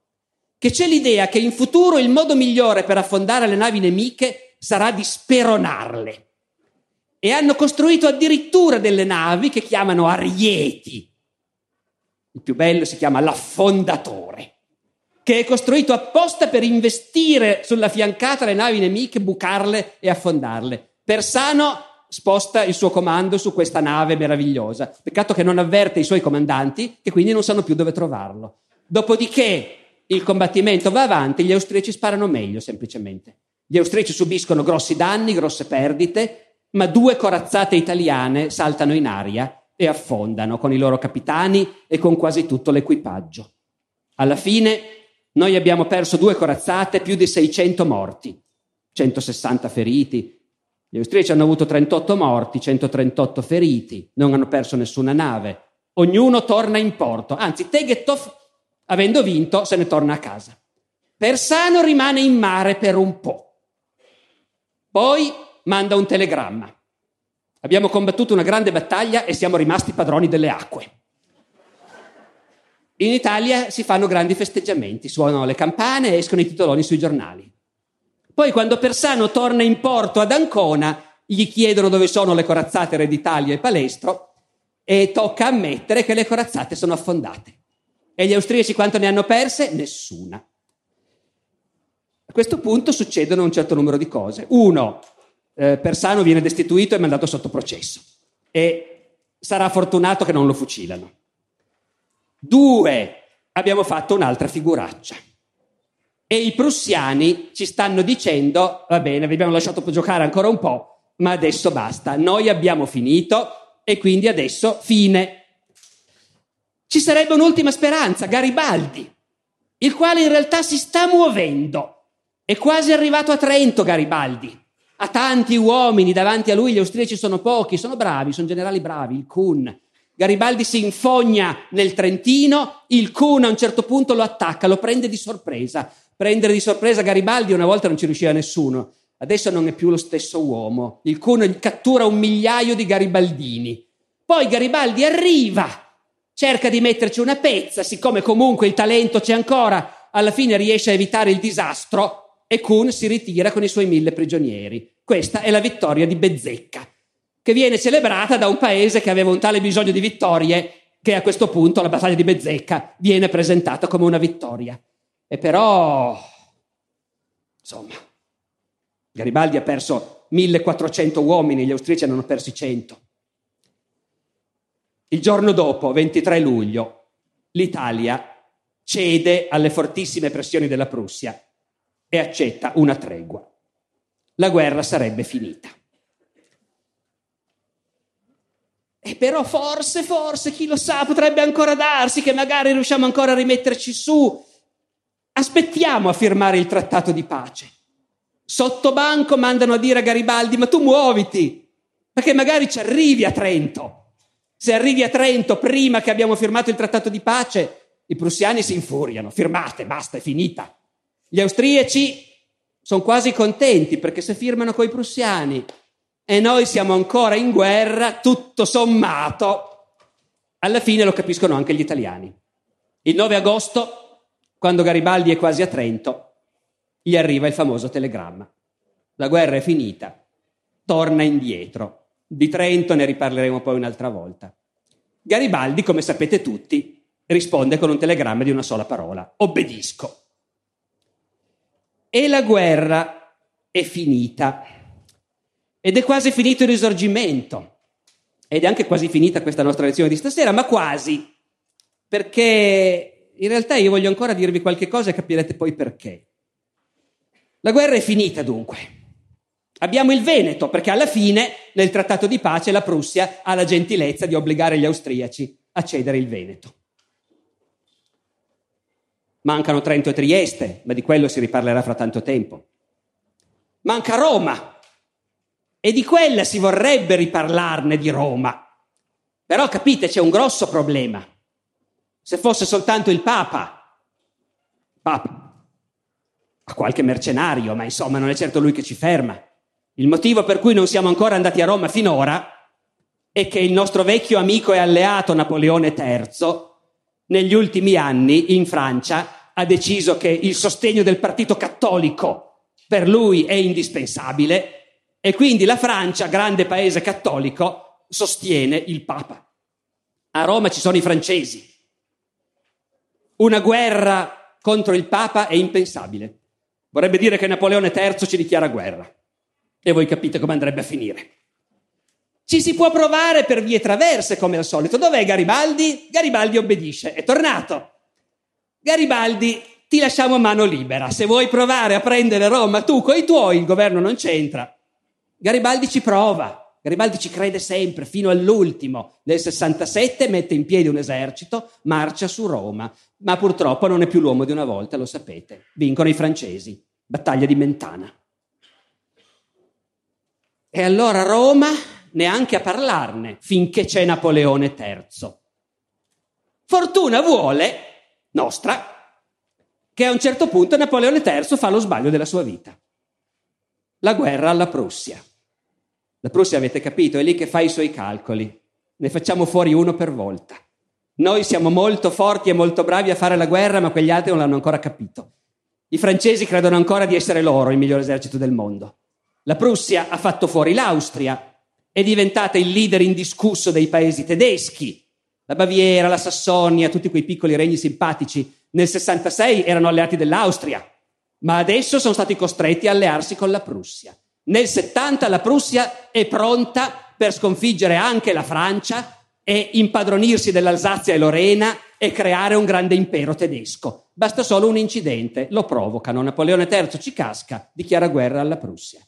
che c'è l'idea che in futuro il modo migliore per affondare le navi nemiche sarà di speronarle. E hanno costruito addirittura delle navi che chiamano arieti. Il più bello si chiama l'affondatore, che è costruito apposta per investire sulla fiancata le navi nemiche, bucarle e affondarle. Persano sposta il suo comando su questa nave meravigliosa. Peccato che non avverte i suoi comandanti, che quindi non sanno più dove trovarlo. Dopodiché il combattimento va avanti, gli austriaci sparano meglio semplicemente. Gli austriaci subiscono grossi danni, grosse perdite, ma due corazzate italiane saltano in aria e affondano con i loro capitani e con quasi tutto l'equipaggio. Alla fine noi abbiamo perso due corazzate, più di 600 morti, 160 feriti, gli austriaci hanno avuto 38 morti, 138 feriti, non hanno perso nessuna nave. Ognuno torna in porto. Anzi, Tegetov, avendo vinto, se ne torna a casa. Persano rimane in mare per un po'. Poi manda un telegramma. Abbiamo combattuto una grande battaglia e siamo rimasti padroni delle acque. In Italia si fanno grandi festeggiamenti, suonano le campane e escono i titoloni sui giornali. Poi quando Persano torna in porto ad Ancona, gli chiedono dove sono le corazzate Re d'Italia e Palestro e tocca ammettere che le corazzate sono affondate. E gli austriaci quanto ne hanno perse? Nessuna. A questo punto succedono un certo numero di cose. Uno, eh, Persano viene destituito e mandato sotto processo e sarà fortunato che non lo fucilano. Due, abbiamo fatto un'altra figuraccia. E i prussiani ci stanno dicendo, va bene, vi abbiamo lasciato giocare ancora un po', ma adesso basta, noi abbiamo finito e quindi adesso fine. Ci sarebbe un'ultima speranza, Garibaldi, il quale in realtà si sta muovendo. È quasi arrivato a Trento Garibaldi. Ha tanti uomini davanti a lui, gli austriaci sono pochi, sono bravi, sono generali bravi, il Kuhn. Garibaldi si infogna nel Trentino, il Kuhn a un certo punto lo attacca, lo prende di sorpresa. Prendere di sorpresa Garibaldi una volta non ci riusciva nessuno, adesso non è più lo stesso uomo. Il Kuhn cattura un migliaio di garibaldini. Poi Garibaldi arriva cerca di metterci una pezza, siccome comunque il talento c'è ancora, alla fine riesce a evitare il disastro e Kuhn si ritira con i suoi mille prigionieri. Questa è la vittoria di Bezzecca, che viene celebrata da un paese che aveva un tale bisogno di vittorie che a questo punto la battaglia di Bezzecca viene presentata come una vittoria. E però, insomma, Garibaldi ha perso 1400 uomini, gli austriaci hanno persi 100. Il giorno dopo, 23 luglio, l'Italia cede alle fortissime pressioni della Prussia e accetta una tregua. La guerra sarebbe finita. E però forse, forse, chi lo sa, potrebbe ancora darsi che magari riusciamo ancora a rimetterci su. Aspettiamo a firmare il trattato di pace. Sotto banco mandano a dire a Garibaldi, ma tu muoviti, perché magari ci arrivi a Trento. Se arrivi a Trento prima che abbiamo firmato il trattato di pace, i prussiani si infuriano, firmate, basta, è finita. Gli austriaci sono quasi contenti perché se firmano con i prussiani e noi siamo ancora in guerra, tutto sommato, alla fine lo capiscono anche gli italiani. Il 9 agosto, quando Garibaldi è quasi a Trento, gli arriva il famoso telegramma. La guerra è finita, torna indietro. Di Trento ne riparleremo poi un'altra volta. Garibaldi, come sapete tutti, risponde con un telegramma di una sola parola, obbedisco. E la guerra è finita. Ed è quasi finito il risorgimento. Ed è anche quasi finita questa nostra lezione di stasera, ma quasi. Perché in realtà io voglio ancora dirvi qualche cosa e capirete poi perché. La guerra è finita dunque. Abbiamo il Veneto, perché alla fine nel trattato di pace la Prussia ha la gentilezza di obbligare gli austriaci a cedere il Veneto. Mancano Trento e Trieste, ma di quello si riparlerà fra tanto tempo. Manca Roma, e di quella si vorrebbe riparlarne di Roma. Però capite, c'è un grosso problema. Se fosse soltanto il Papa, Papa, a qualche mercenario, ma insomma non è certo lui che ci ferma. Il motivo per cui non siamo ancora andati a Roma finora è che il nostro vecchio amico e alleato Napoleone III negli ultimi anni in Francia ha deciso che il sostegno del partito cattolico per lui è indispensabile e quindi la Francia, grande paese cattolico, sostiene il Papa. A Roma ci sono i francesi. Una guerra contro il Papa è impensabile. Vorrebbe dire che Napoleone III ci dichiara guerra. E voi capite come andrebbe a finire. Ci si può provare per vie traverse, come al solito. Dov'è Garibaldi? Garibaldi obbedisce. È tornato. Garibaldi, ti lasciamo mano libera. Se vuoi provare a prendere Roma tu coi tuoi, il governo non c'entra. Garibaldi ci prova. Garibaldi ci crede sempre, fino all'ultimo. Nel 67 mette in piedi un esercito, marcia su Roma, ma purtroppo non è più l'uomo di una volta, lo sapete. Vincono i francesi. Battaglia di Mentana. E allora Roma neanche a parlarne finché c'è Napoleone III. Fortuna vuole, nostra, che a un certo punto Napoleone III fa lo sbaglio della sua vita. La guerra alla Prussia. La Prussia, avete capito, è lì che fa i suoi calcoli. Ne facciamo fuori uno per volta. Noi siamo molto forti e molto bravi a fare la guerra, ma quegli altri non l'hanno ancora capito. I francesi credono ancora di essere loro il miglior esercito del mondo. La Prussia ha fatto fuori l'Austria, è diventata il leader indiscusso dei paesi tedeschi. La Baviera, la Sassonia, tutti quei piccoli regni simpatici nel 66 erano alleati dell'Austria, ma adesso sono stati costretti a allearsi con la Prussia. Nel 70 la Prussia è pronta per sconfiggere anche la Francia e impadronirsi dell'Alsazia e Lorena e creare un grande impero tedesco. Basta solo un incidente, lo provocano, Napoleone III ci casca, dichiara guerra alla Prussia.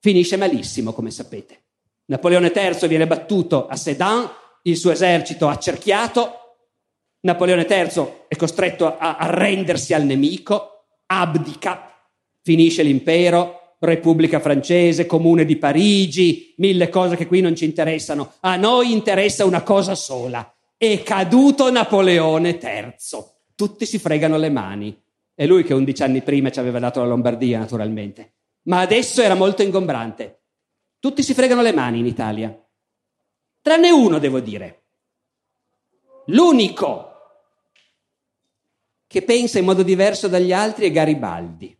Finisce malissimo, come sapete. Napoleone III viene battuto a Sedan, il suo esercito accerchiato, Napoleone III è costretto a arrendersi al nemico, abdica, finisce l'impero, Repubblica francese, Comune di Parigi, mille cose che qui non ci interessano. A noi interessa una cosa sola. È caduto Napoleone III. Tutti si fregano le mani. È lui che undici anni prima ci aveva dato la Lombardia, naturalmente. Ma adesso era molto ingombrante. Tutti si fregano le mani in Italia. Tranne uno, devo dire. L'unico che pensa in modo diverso dagli altri è Garibaldi.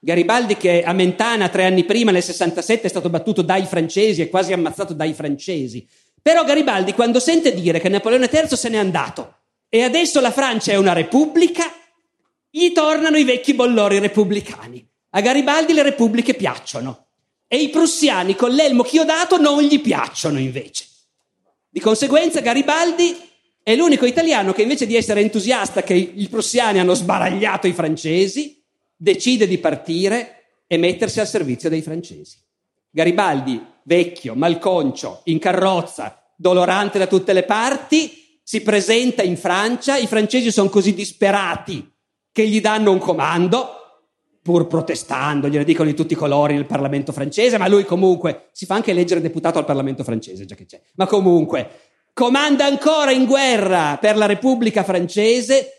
Garibaldi che a Mentana tre anni prima, nel 67, è stato battuto dai francesi e quasi ammazzato dai francesi. Però Garibaldi quando sente dire che Napoleone III se n'è andato e adesso la Francia è una repubblica, gli tornano i vecchi bollori repubblicani. A Garibaldi le repubbliche piacciono e i prussiani con l'elmo chiodato non gli piacciono invece. Di conseguenza Garibaldi è l'unico italiano che invece di essere entusiasta che i prussiani hanno sbaragliato i francesi, decide di partire e mettersi al servizio dei francesi. Garibaldi, vecchio, malconcio, in carrozza, dolorante da tutte le parti, si presenta in Francia, i francesi sono così disperati che gli danno un comando, pur protestando, glielo dicono di tutti i colori nel Parlamento francese, ma lui comunque si fa anche eleggere deputato al Parlamento francese, già che c'è. Ma comunque comanda ancora in guerra per la Repubblica francese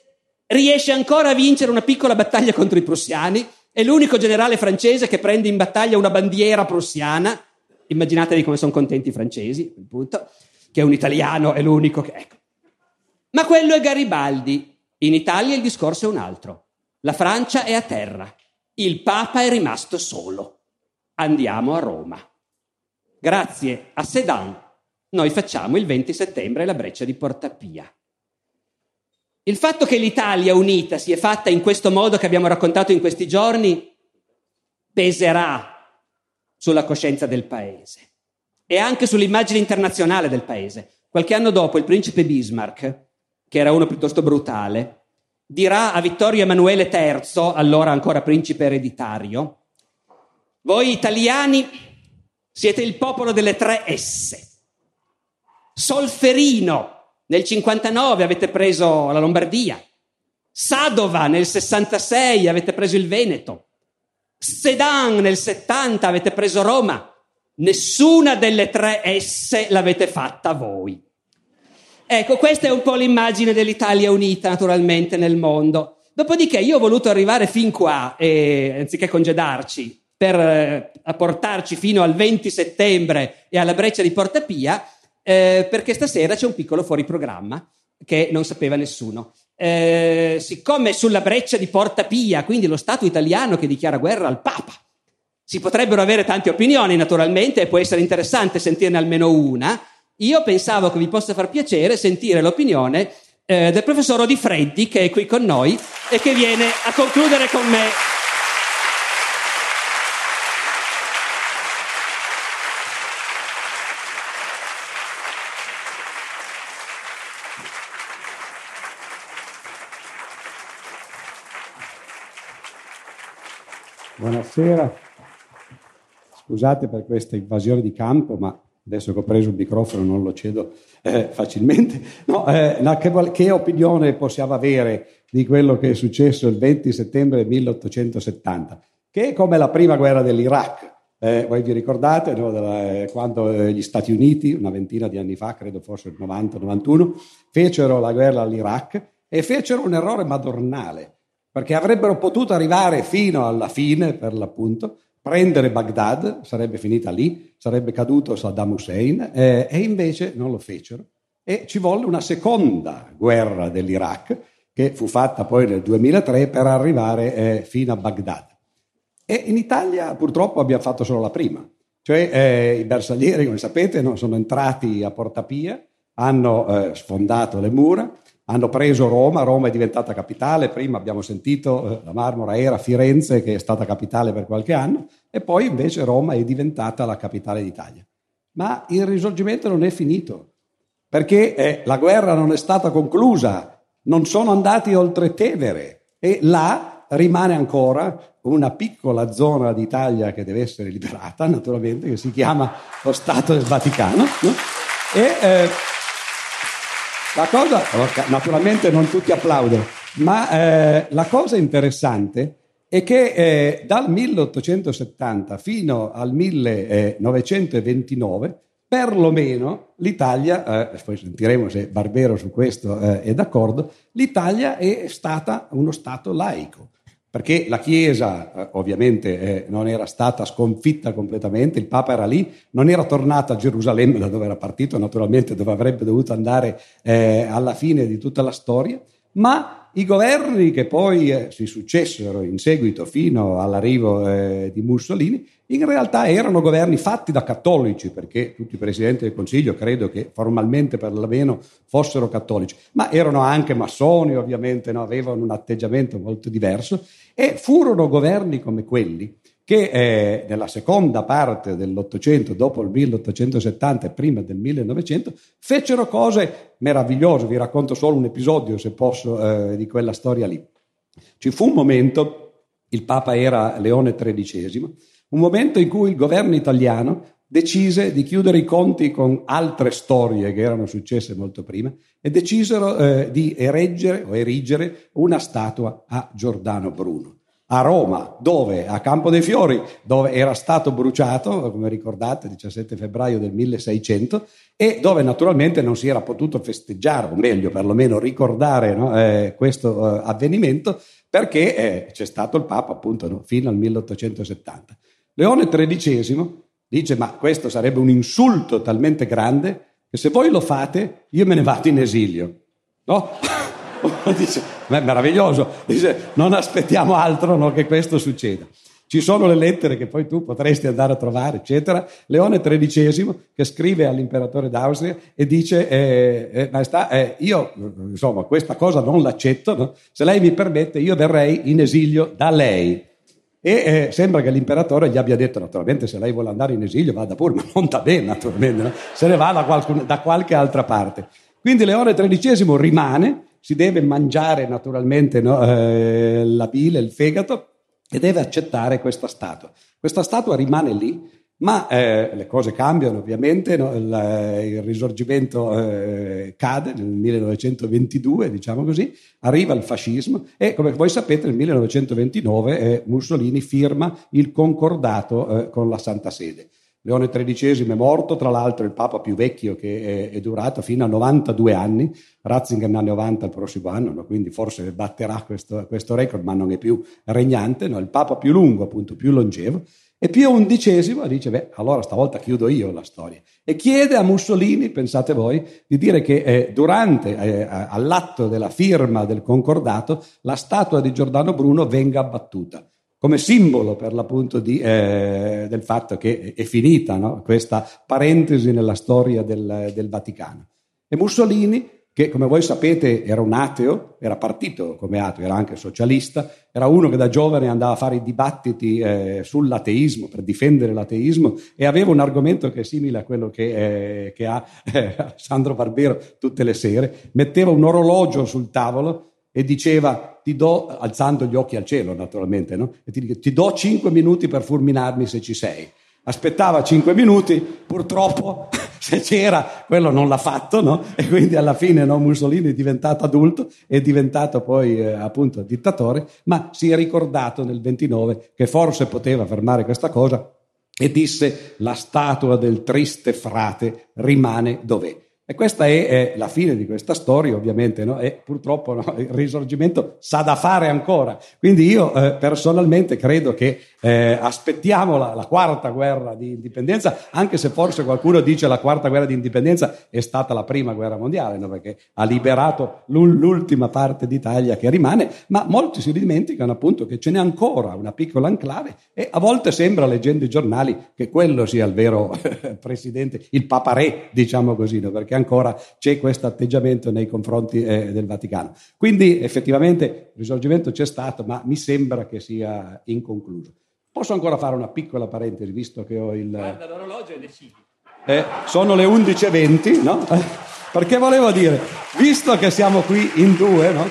riesce ancora a vincere una piccola battaglia contro i prussiani, è l'unico generale francese che prende in battaglia una bandiera prussiana, immaginatevi come sono contenti i francesi, appunto, che un italiano è l'unico che... Ecco. Ma quello è Garibaldi. In Italia il discorso è un altro. La Francia è a terra. Il Papa è rimasto solo. Andiamo a Roma. Grazie a Sedan noi facciamo il 20 settembre la breccia di Porta Pia. Il fatto che l'Italia unita si è fatta in questo modo che abbiamo raccontato in questi giorni peserà sulla coscienza del paese e anche sull'immagine internazionale del paese. Qualche anno dopo il principe Bismarck, che era uno piuttosto brutale, dirà a Vittorio Emanuele III, allora ancora principe ereditario, voi italiani siete il popolo delle tre S. Solferino, nel 59 avete preso la Lombardia. Sadova nel 66 avete preso il Veneto. Sedan nel 70 avete preso Roma. Nessuna delle tre S l'avete fatta voi. Ecco, questa è un po' l'immagine dell'Italia unita naturalmente nel mondo. Dopodiché io ho voluto arrivare fin qua, e, anziché congedarci, per eh, portarci fino al 20 settembre e alla breccia di Porta Pia, eh, perché stasera c'è un piccolo fuori programma che non sapeva nessuno. Eh, siccome sulla breccia di Porta Pia, quindi lo Stato italiano che dichiara guerra al Papa, si potrebbero avere tante opinioni naturalmente e può essere interessante sentirne almeno una, io pensavo che vi possa far piacere sentire l'opinione eh, del professor Odifreddi che è qui con noi e che viene a concludere con me Buonasera. Scusate per questa invasione di campo, ma adesso che ho preso il microfono non lo cedo eh, facilmente. No, eh, che, che, opinione possiamo avere di quello che è successo il 20 settembre 1870, che è come la prima guerra dell'Iraq. Eh, voi vi ricordate no, della, eh, quando eh, gli Stati Uniti, una ventina di anni fa, credo forse il 90-91, fecero la guerra all'Iraq e fecero un errore madornale perché avrebbero potuto arrivare fino alla fine, per l'appunto, prendere Baghdad, sarebbe finita lì, sarebbe caduto Saddam Hussein, eh, e invece non lo fecero. E ci volle una seconda guerra dell'Iraq, che fu fatta poi nel 2003 per arrivare eh, fino a Baghdad. E in Italia purtroppo abbiamo fatto solo la prima, cioè eh, i bersaglieri, come sapete, no, sono entrati a Porta Pia, hanno eh, sfondato le mura, hanno preso Roma, Roma è diventata capitale, prima abbiamo sentito eh, la Marmora era Firenze che è stata capitale per qualche anno e poi invece Roma è diventata la capitale d'Italia. Ma il risorgimento non è finito, perché eh, la guerra non è stata conclusa, non sono andati oltre Tevere e là rimane ancora una piccola zona d'Italia che deve essere liberata, naturalmente, che si chiama lo Stato del Vaticano. No? E, eh, la cosa, naturalmente non tutti applaudono, ma eh, la cosa interessante è che eh, dal 1870 fino al 1929, perlomeno l'Italia, eh, poi sentiremo se Barbero su questo eh, è d'accordo, l'Italia è stata uno Stato laico perché la Chiesa eh, ovviamente eh, non era stata sconfitta completamente, il Papa era lì, non era tornato a Gerusalemme da dove era partito, naturalmente dove avrebbe dovuto andare eh, alla fine di tutta la storia, ma i governi che poi eh, si successero in seguito fino all'arrivo eh, di Mussolini in realtà erano governi fatti da cattolici, perché tutti i presidenti del Consiglio credo che formalmente perlomeno fossero cattolici, ma erano anche massoni ovviamente, no? avevano un atteggiamento molto diverso e furono governi come quelli che eh, nella seconda parte dell'Ottocento, dopo il 1870 e prima del 1900, fecero cose meravigliose. Vi racconto solo un episodio, se posso, eh, di quella storia lì. Ci fu un momento, il Papa era Leone XIII, un momento in cui il governo italiano decise di chiudere i conti con altre storie che erano successe molto prima e decisero eh, di ereggere o erigere una statua a Giordano Bruno. A Roma, dove? A Campo dei Fiori, dove era stato bruciato, come ricordate, il 17 febbraio del 1600, e dove naturalmente non si era potuto festeggiare, o meglio, perlomeno ricordare no, eh, questo eh, avvenimento, perché eh, c'è stato il Papa appunto no, fino al 1870. Leone XIII dice ma questo sarebbe un insulto talmente grande che se voi lo fate io me ne vado in esilio. No? dice, ma è meraviglioso, dice non aspettiamo altro no, che questo succeda. Ci sono le lettere che poi tu potresti andare a trovare, eccetera. Leone XIII che scrive all'imperatore d'Austria e dice, eh, eh, maestà, eh, io insomma questa cosa non l'accetto, no? se lei mi permette io verrei in esilio da lei. E eh, sembra che l'imperatore gli abbia detto, naturalmente, se lei vuole andare in esilio vada pure, ma non da me, naturalmente, no? se ne va da, qualcun, da, qualche altra parte. Quindi Leone XIII rimane, si deve mangiare naturalmente no? eh, la bile, il fegato, e deve accettare questa statua. Questa statua rimane lì ma eh, le cose cambiano ovviamente, no? il, eh, il, risorgimento eh, cade nel 1922, diciamo così, arriva il fascismo e come voi sapete nel 1929 eh, Mussolini firma il concordato eh, con la Santa Sede. Leone XIII è morto, tra l'altro il Papa più vecchio che è, è durato fino a 92 anni, Ratzinger ne ha 90 il prossimo anno, no? quindi forse batterà questo, questo, record, ma non è più regnante, no? il Papa più lungo, appunto più longevo. E Pio XI dice, beh, allora stavolta chiudo io la storia. E chiede a Mussolini, pensate voi, di dire che eh, durante, eh, all'atto della firma del concordato, la statua di Giordano Bruno venga abbattuta, come simbolo per l'appunto di, eh, del fatto che è finita no? questa parentesi nella storia del, del Vaticano. E Mussolini che come voi sapete era un ateo, era partito come ateo, era anche socialista, era uno che da giovane andava a fare i dibattiti eh, sull'ateismo, per difendere l'ateismo e aveva un argomento che è simile a quello che, eh, che ha eh, Sandro Barbero tutte le sere, metteva un orologio sul tavolo e diceva ti do, alzando gli occhi al cielo naturalmente, no? e ti, ti do cinque minuti per fulminarmi se ci sei. Aspettava cinque minuti, purtroppo se c'era, quello non l'ha fatto, no? E quindi alla fine no, Mussolini è diventato adulto, è diventato poi eh, appunto dittatore, ma si è ricordato nel 29 che forse poteva fermare questa cosa e disse la statua del triste frate rimane dov'è. E questa è, è, la fine di questa storia, ovviamente, no? e purtroppo no? il risorgimento sa da fare ancora. Quindi io eh, personalmente credo che eh, aspettiamo la, la, quarta guerra di indipendenza, anche se forse qualcuno dice la quarta guerra di indipendenza è stata la prima guerra mondiale, no? perché ha liberato l'ultima parte d'Italia che rimane, ma molti si dimenticano appunto che ce n'è ancora una piccola enclave e a volte sembra, leggendo i giornali, che quello sia il vero presidente, il papa re, diciamo così, perché ancora c'è questo atteggiamento nei confronti eh, del Vaticano. Quindi effettivamente il risorgimento c'è stato, ma mi sembra che sia inconcluso. Posso ancora fare una piccola parentesi, visto che ho il... Guarda l'orologio e decidi. Eh, sono le 11.20, no? Perché volevo dire, visto che siamo qui in due, no?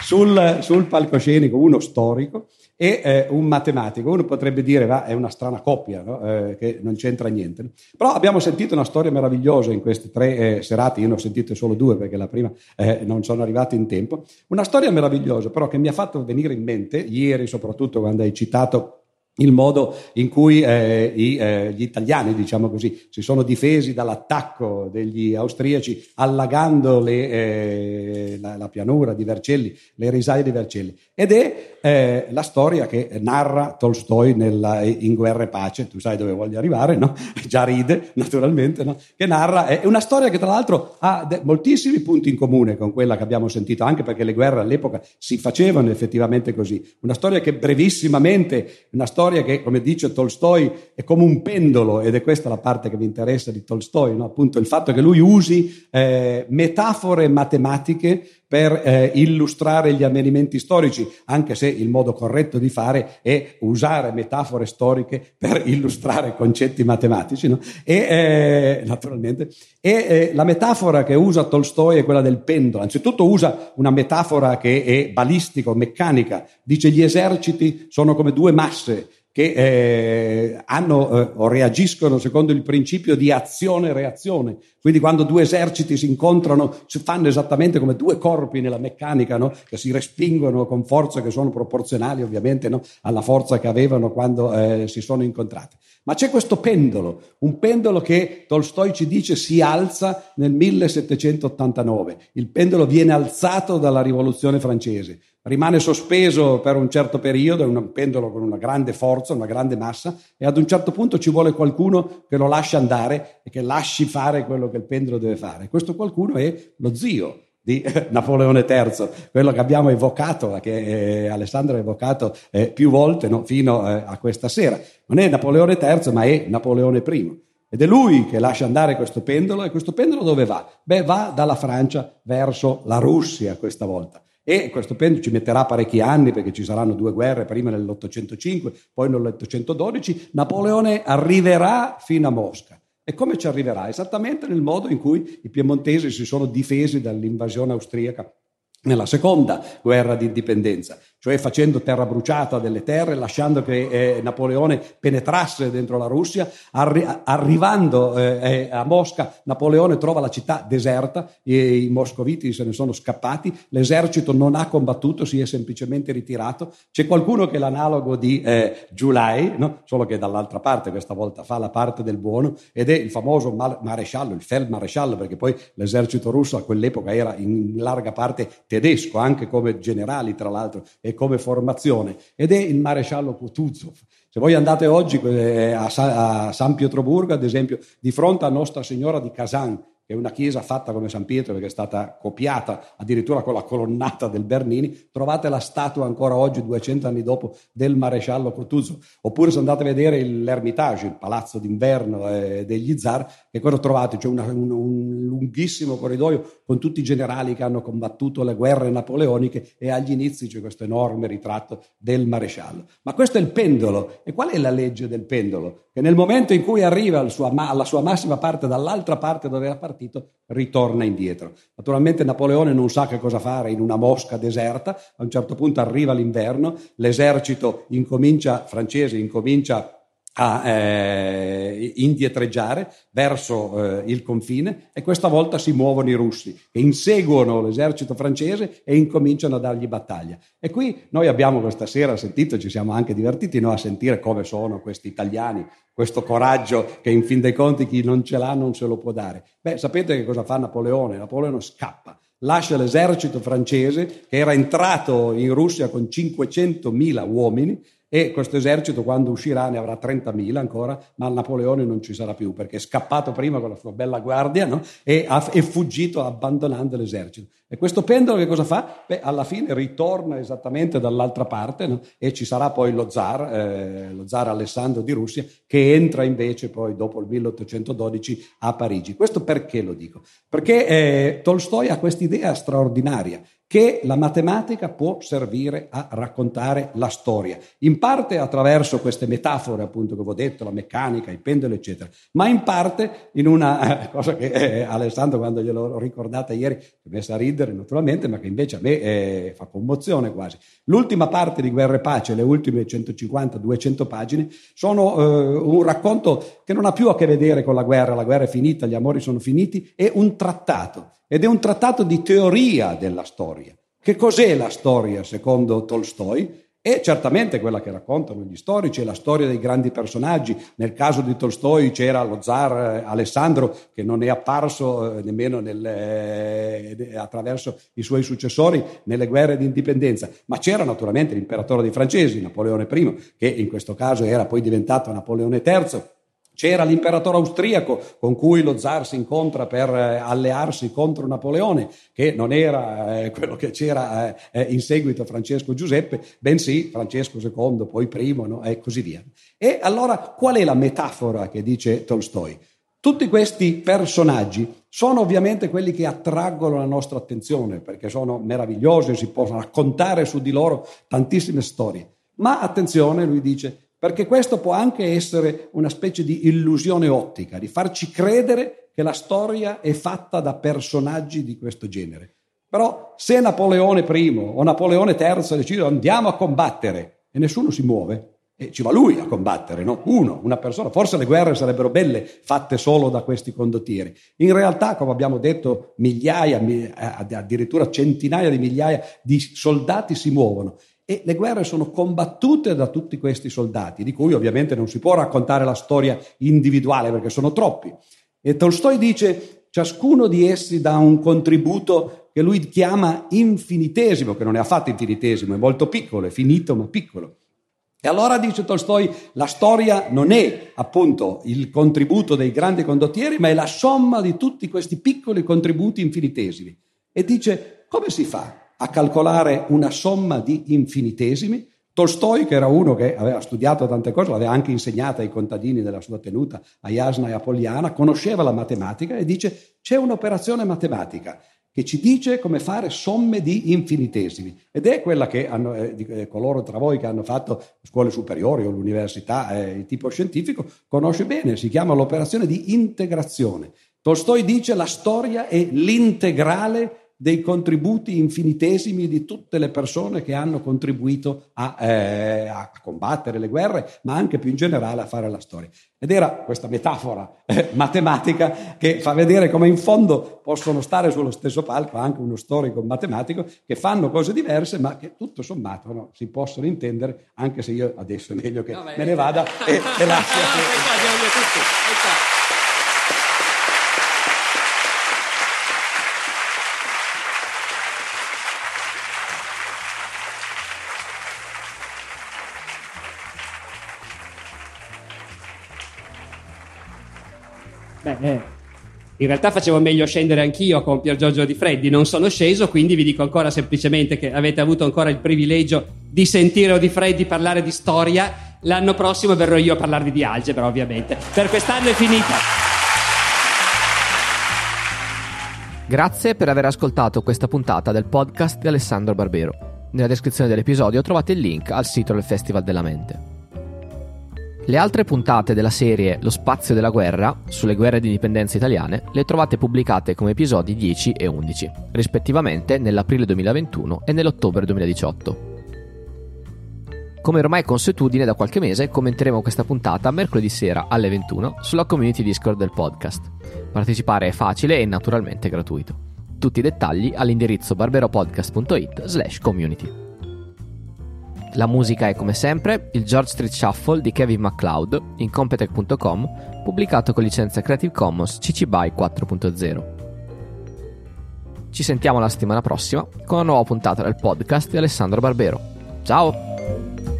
sul, sul palcoscenico, uno storico e eh, un matematico. Uno potrebbe dire, va, è una strana coppia, no? eh, che non c'entra niente. Però abbiamo sentito una storia meravigliosa in queste tre eh, serate, io ne ho sentite solo due perché la prima eh, non sono arrivato in tempo. Una storia meravigliosa però che mi ha fatto venire in mente, ieri soprattutto quando hai citato il modo in cui eh, i, eh, gli italiani, diciamo così, si sono difesi dall'attacco degli austriaci allagando le, eh, la, la, pianura di Vercelli, le risaie di Vercelli. Ed è eh, la storia che narra Tolstoi nella, in Guerra e Pace, tu sai dove voglio arrivare, no? Già ride, naturalmente, no? Che narra, è una storia che tra l'altro ha de- moltissimi punti in comune con quella che abbiamo sentito, anche perché le guerre all'epoca si facevano effettivamente così. Una storia che brevissimamente, una storia storia che, come dice Tolstoi, è come un pendolo, ed è questa la parte che mi interessa di Tolstoi, no? appunto il fatto che lui usi eh, metafore matematiche per eh, illustrare gli avvenimenti storici, anche se il modo corretto di fare è usare metafore storiche per illustrare concetti matematici. No? E, eh, naturalmente, e eh, la metafora che usa Tolstoi è quella del pendolo. Anzitutto usa una metafora che è balistica o meccanica, dice gli eserciti sono come due masse che eh, hanno eh, reagiscono secondo il principio di azione-reazione. Quindi quando due eserciti si incontrano si fanno esattamente come due corpi nella meccanica, no? che si respingono con forze che sono proporzionali ovviamente no? alla forza che avevano quando eh, si sono incontrati. Ma c'è questo pendolo, un pendolo che Tolstoi ci dice si alza nel 1789. Il pendolo viene alzato dalla rivoluzione francese rimane sospeso per un certo periodo, è un pendolo con una grande forza, una grande massa e ad un certo punto ci vuole qualcuno che lo lasci andare e che lasci fare quello che il pendolo deve fare. Questo qualcuno è lo zio di Napoleone III, quello che abbiamo evocato, che eh, Alessandro ha evocato eh, più volte no, fino eh, a questa sera. Non è Napoleone III, ma è Napoleone I. Ed è lui che lascia andare questo pendolo e questo pendolo dove va? Beh, va dalla Francia verso la Russia questa volta e questo pendolo ci metterà parecchi anni perché ci saranno due guerre, prima nell'805, poi nell'812. Napoleone arriverà fino a Mosca. E come ci arriverà? Esattamente nel modo in cui i piemontesi si sono difesi dall'invasione austriaca nella seconda guerra di indipendenza cioè facendo terra bruciata delle terre, lasciando che eh, Napoleone penetrasse dentro la Russia. Arri- arrivando eh, eh, a Mosca, Napoleone trova la città deserta, e i moscoviti se ne sono scappati, l'esercito non ha combattuto, si è semplicemente ritirato. C'è qualcuno che è l'analogo di eh, Giulai, no? solo che dall'altra parte questa volta fa la parte del buono, ed è il famoso mal- maresciallo, il Feldmaresciallo, perché poi l'esercito russo a quell'epoca era in larga parte tedesco, anche come generali tra l'altro e come formazione ed è il maresciallo Kutuzov. Se voi andate oggi eh, a San Pietroburgo, ad esempio, di fronte a Nostra Signora di Kazan, che è una chiesa fatta come San Pietro perché è stata copiata addirittura con la colonnata del Bernini, trovate la statua ancora oggi, 200 anni dopo, del maresciallo Kutuzov. Oppure se andate a vedere l'Ermitage, il palazzo d'inverno eh, degli zar, che cosa trovate? C'è una, un, un, lunghissimo corridoio con tutti i generali che hanno combattuto le guerre napoleoniche e agli inizi c'è questo enorme ritratto del maresciallo. Ma questo è il pendolo. E qual è la legge del pendolo? Che nel momento in cui arriva alla sua, alla sua massima parte dall'altra parte dove era partito, partito ritorna indietro. Naturalmente Napoleone non sa che cosa fare in una mosca deserta, a un certo punto arriva l'inverno, l'esercito incomincia, francese incomincia a eh, indietreggiare verso eh, il confine e questa volta si muovono i russi che inseguono l'esercito francese e incominciano a dargli battaglia. E qui noi abbiamo questa sera sentito, ci siamo anche divertiti no, a sentire come sono questi italiani, questo coraggio che in fin dei conti chi non ce l'ha non se lo può dare. Beh, sapete che cosa fa Napoleone? Napoleone scappa lascia l'esercito francese che era entrato in Russia con 500.000 uomini e questo esercito quando uscirà ne avrà 30.000 ancora, ma Napoleone non ci sarà più perché è scappato prima con la sua bella guardia no? e è fuggito abbandonando l'esercito. E questo pendolo che cosa fa? Beh, alla fine ritorna esattamente dall'altra parte no? e ci sarà poi lo zar, eh, lo zar Alessandro di Russia, che entra invece poi dopo il 1812 a Parigi. Questo perché lo dico? Perché eh, Tolstoi ha questa idea straordinaria che la matematica può servire a raccontare la storia, in parte attraverso queste metafore, appunto, che vi ho detto, la meccanica, i pendoli, eccetera, ma in parte in una eh, cosa che eh, Alessandro, quando gliel'ho ricordata ieri, mi è messa a ridere naturalmente, ma che invece a me eh, fa commozione quasi. L'ultima parte di Guerra e Pace, le ultime 150-200 pagine, sono eh, un racconto che non ha più a che vedere con la guerra, la guerra è finita, gli amori sono finiti, è un trattato ed è un trattato di teoria della storia. Che cos'è la storia secondo Tolstoi? È certamente quella che raccontano gli storici, è la storia dei grandi personaggi. Nel caso di Tolstoi c'era lo zar eh, Alessandro che non è apparso eh, nemmeno nel, eh, attraverso i suoi successori nelle guerre di indipendenza, ma c'era naturalmente l'imperatore dei francesi, Napoleone I, che in questo caso era poi diventato Napoleone III c'era l'imperatore austriaco con cui lo zar si incontra per eh, allearsi contro Napoleone, che non era eh, quello che c'era eh, in seguito Francesco Giuseppe, bensì Francesco II, poi primo, no? e così via. E allora qual è la metafora che dice Tolstoi? Tutti questi personaggi sono ovviamente quelli che attraggono la nostra attenzione perché sono meravigliosi, si possono raccontare su di loro tantissime storie. Ma attenzione, lui dice, perché questo può anche essere una specie di illusione ottica, di farci credere che la storia è fatta da personaggi di questo genere. Però se Napoleone I o Napoleone III decidono andiamo a combattere e nessuno si muove, e ci va lui a combattere, no? Uno, una persona. Forse le guerre sarebbero belle fatte solo da questi condottieri. In realtà, come abbiamo detto, migliaia, addirittura centinaia di migliaia di soldati si muovono e le guerre sono combattute da tutti questi soldati, di cui ovviamente non si può raccontare la storia individuale perché sono troppi. E Tolstoi dice, ciascuno di essi dà un contributo che lui chiama infinitesimo, che non è affatto infinitesimo, è molto piccolo, è finito ma piccolo. E allora dice Tolstoi, la storia non è appunto il contributo dei grandi condottieri, ma è la somma di tutti questi piccoli contributi infinitesimi. E dice, come si fa a calcolare una somma di infinitesimi. Tolstoi, che era uno che aveva studiato tante cose, l'aveva anche insegnata ai contadini della sua tenuta a Jasna e a Poliana, conosceva la matematica e dice c'è un'operazione matematica che ci dice come fare somme di infinitesimi ed è quella che hanno, eh, eh, coloro tra voi che hanno fatto scuole superiori o l'università eh, tipo scientifico conosce bene, si chiama l'operazione di integrazione. Tolstoi dice la storia è l'integrale dei contributi infinitesimi di tutte le persone che hanno contribuito a, eh, a, combattere le guerre, ma anche più in generale a fare la storia. Ed era questa metafora eh, matematica che fa vedere come in fondo possono stare sullo stesso palco anche uno storico matematico che fanno cose diverse, ma che tutto sommato no, si possono intendere, anche se io adesso è meglio che no, me ne vada e, e lasci a eh, in realtà facevo meglio scendere anch'io con Pier Giorgio Di Freddi, non sono sceso, quindi vi dico ancora semplicemente che avete avuto ancora il privilegio di sentire Di Freddi parlare di storia. L'anno prossimo verrò io a parlarvi di algebra, ovviamente. Per quest'anno è finita. Grazie per aver ascoltato questa puntata del podcast di Alessandro Barbero. Nella descrizione dell'episodio trovate il link al sito del Festival della Mente. Le altre puntate della serie Lo spazio della guerra, sulle guerre di indipendenza italiane, le trovate pubblicate come episodi 10 e 11, rispettivamente nell'aprile 2021 e nell'ottobre 2018. Come ormai consuetudine da qualche mese, commenteremo questa puntata mercoledì sera alle 21 sulla community Discord del podcast. Partecipare è facile e naturalmente gratuito. Tutti i dettagli all'indirizzo barberopodcast.it slash community. La musica è come sempre il George Street Shuffle di Kevin MacLeod in Competech.com, pubblicato con licenza Creative Commons CC BY 4.0. Ci sentiamo la settimana prossima con una nuova puntata del podcast di Alessandro Barbero. Ciao!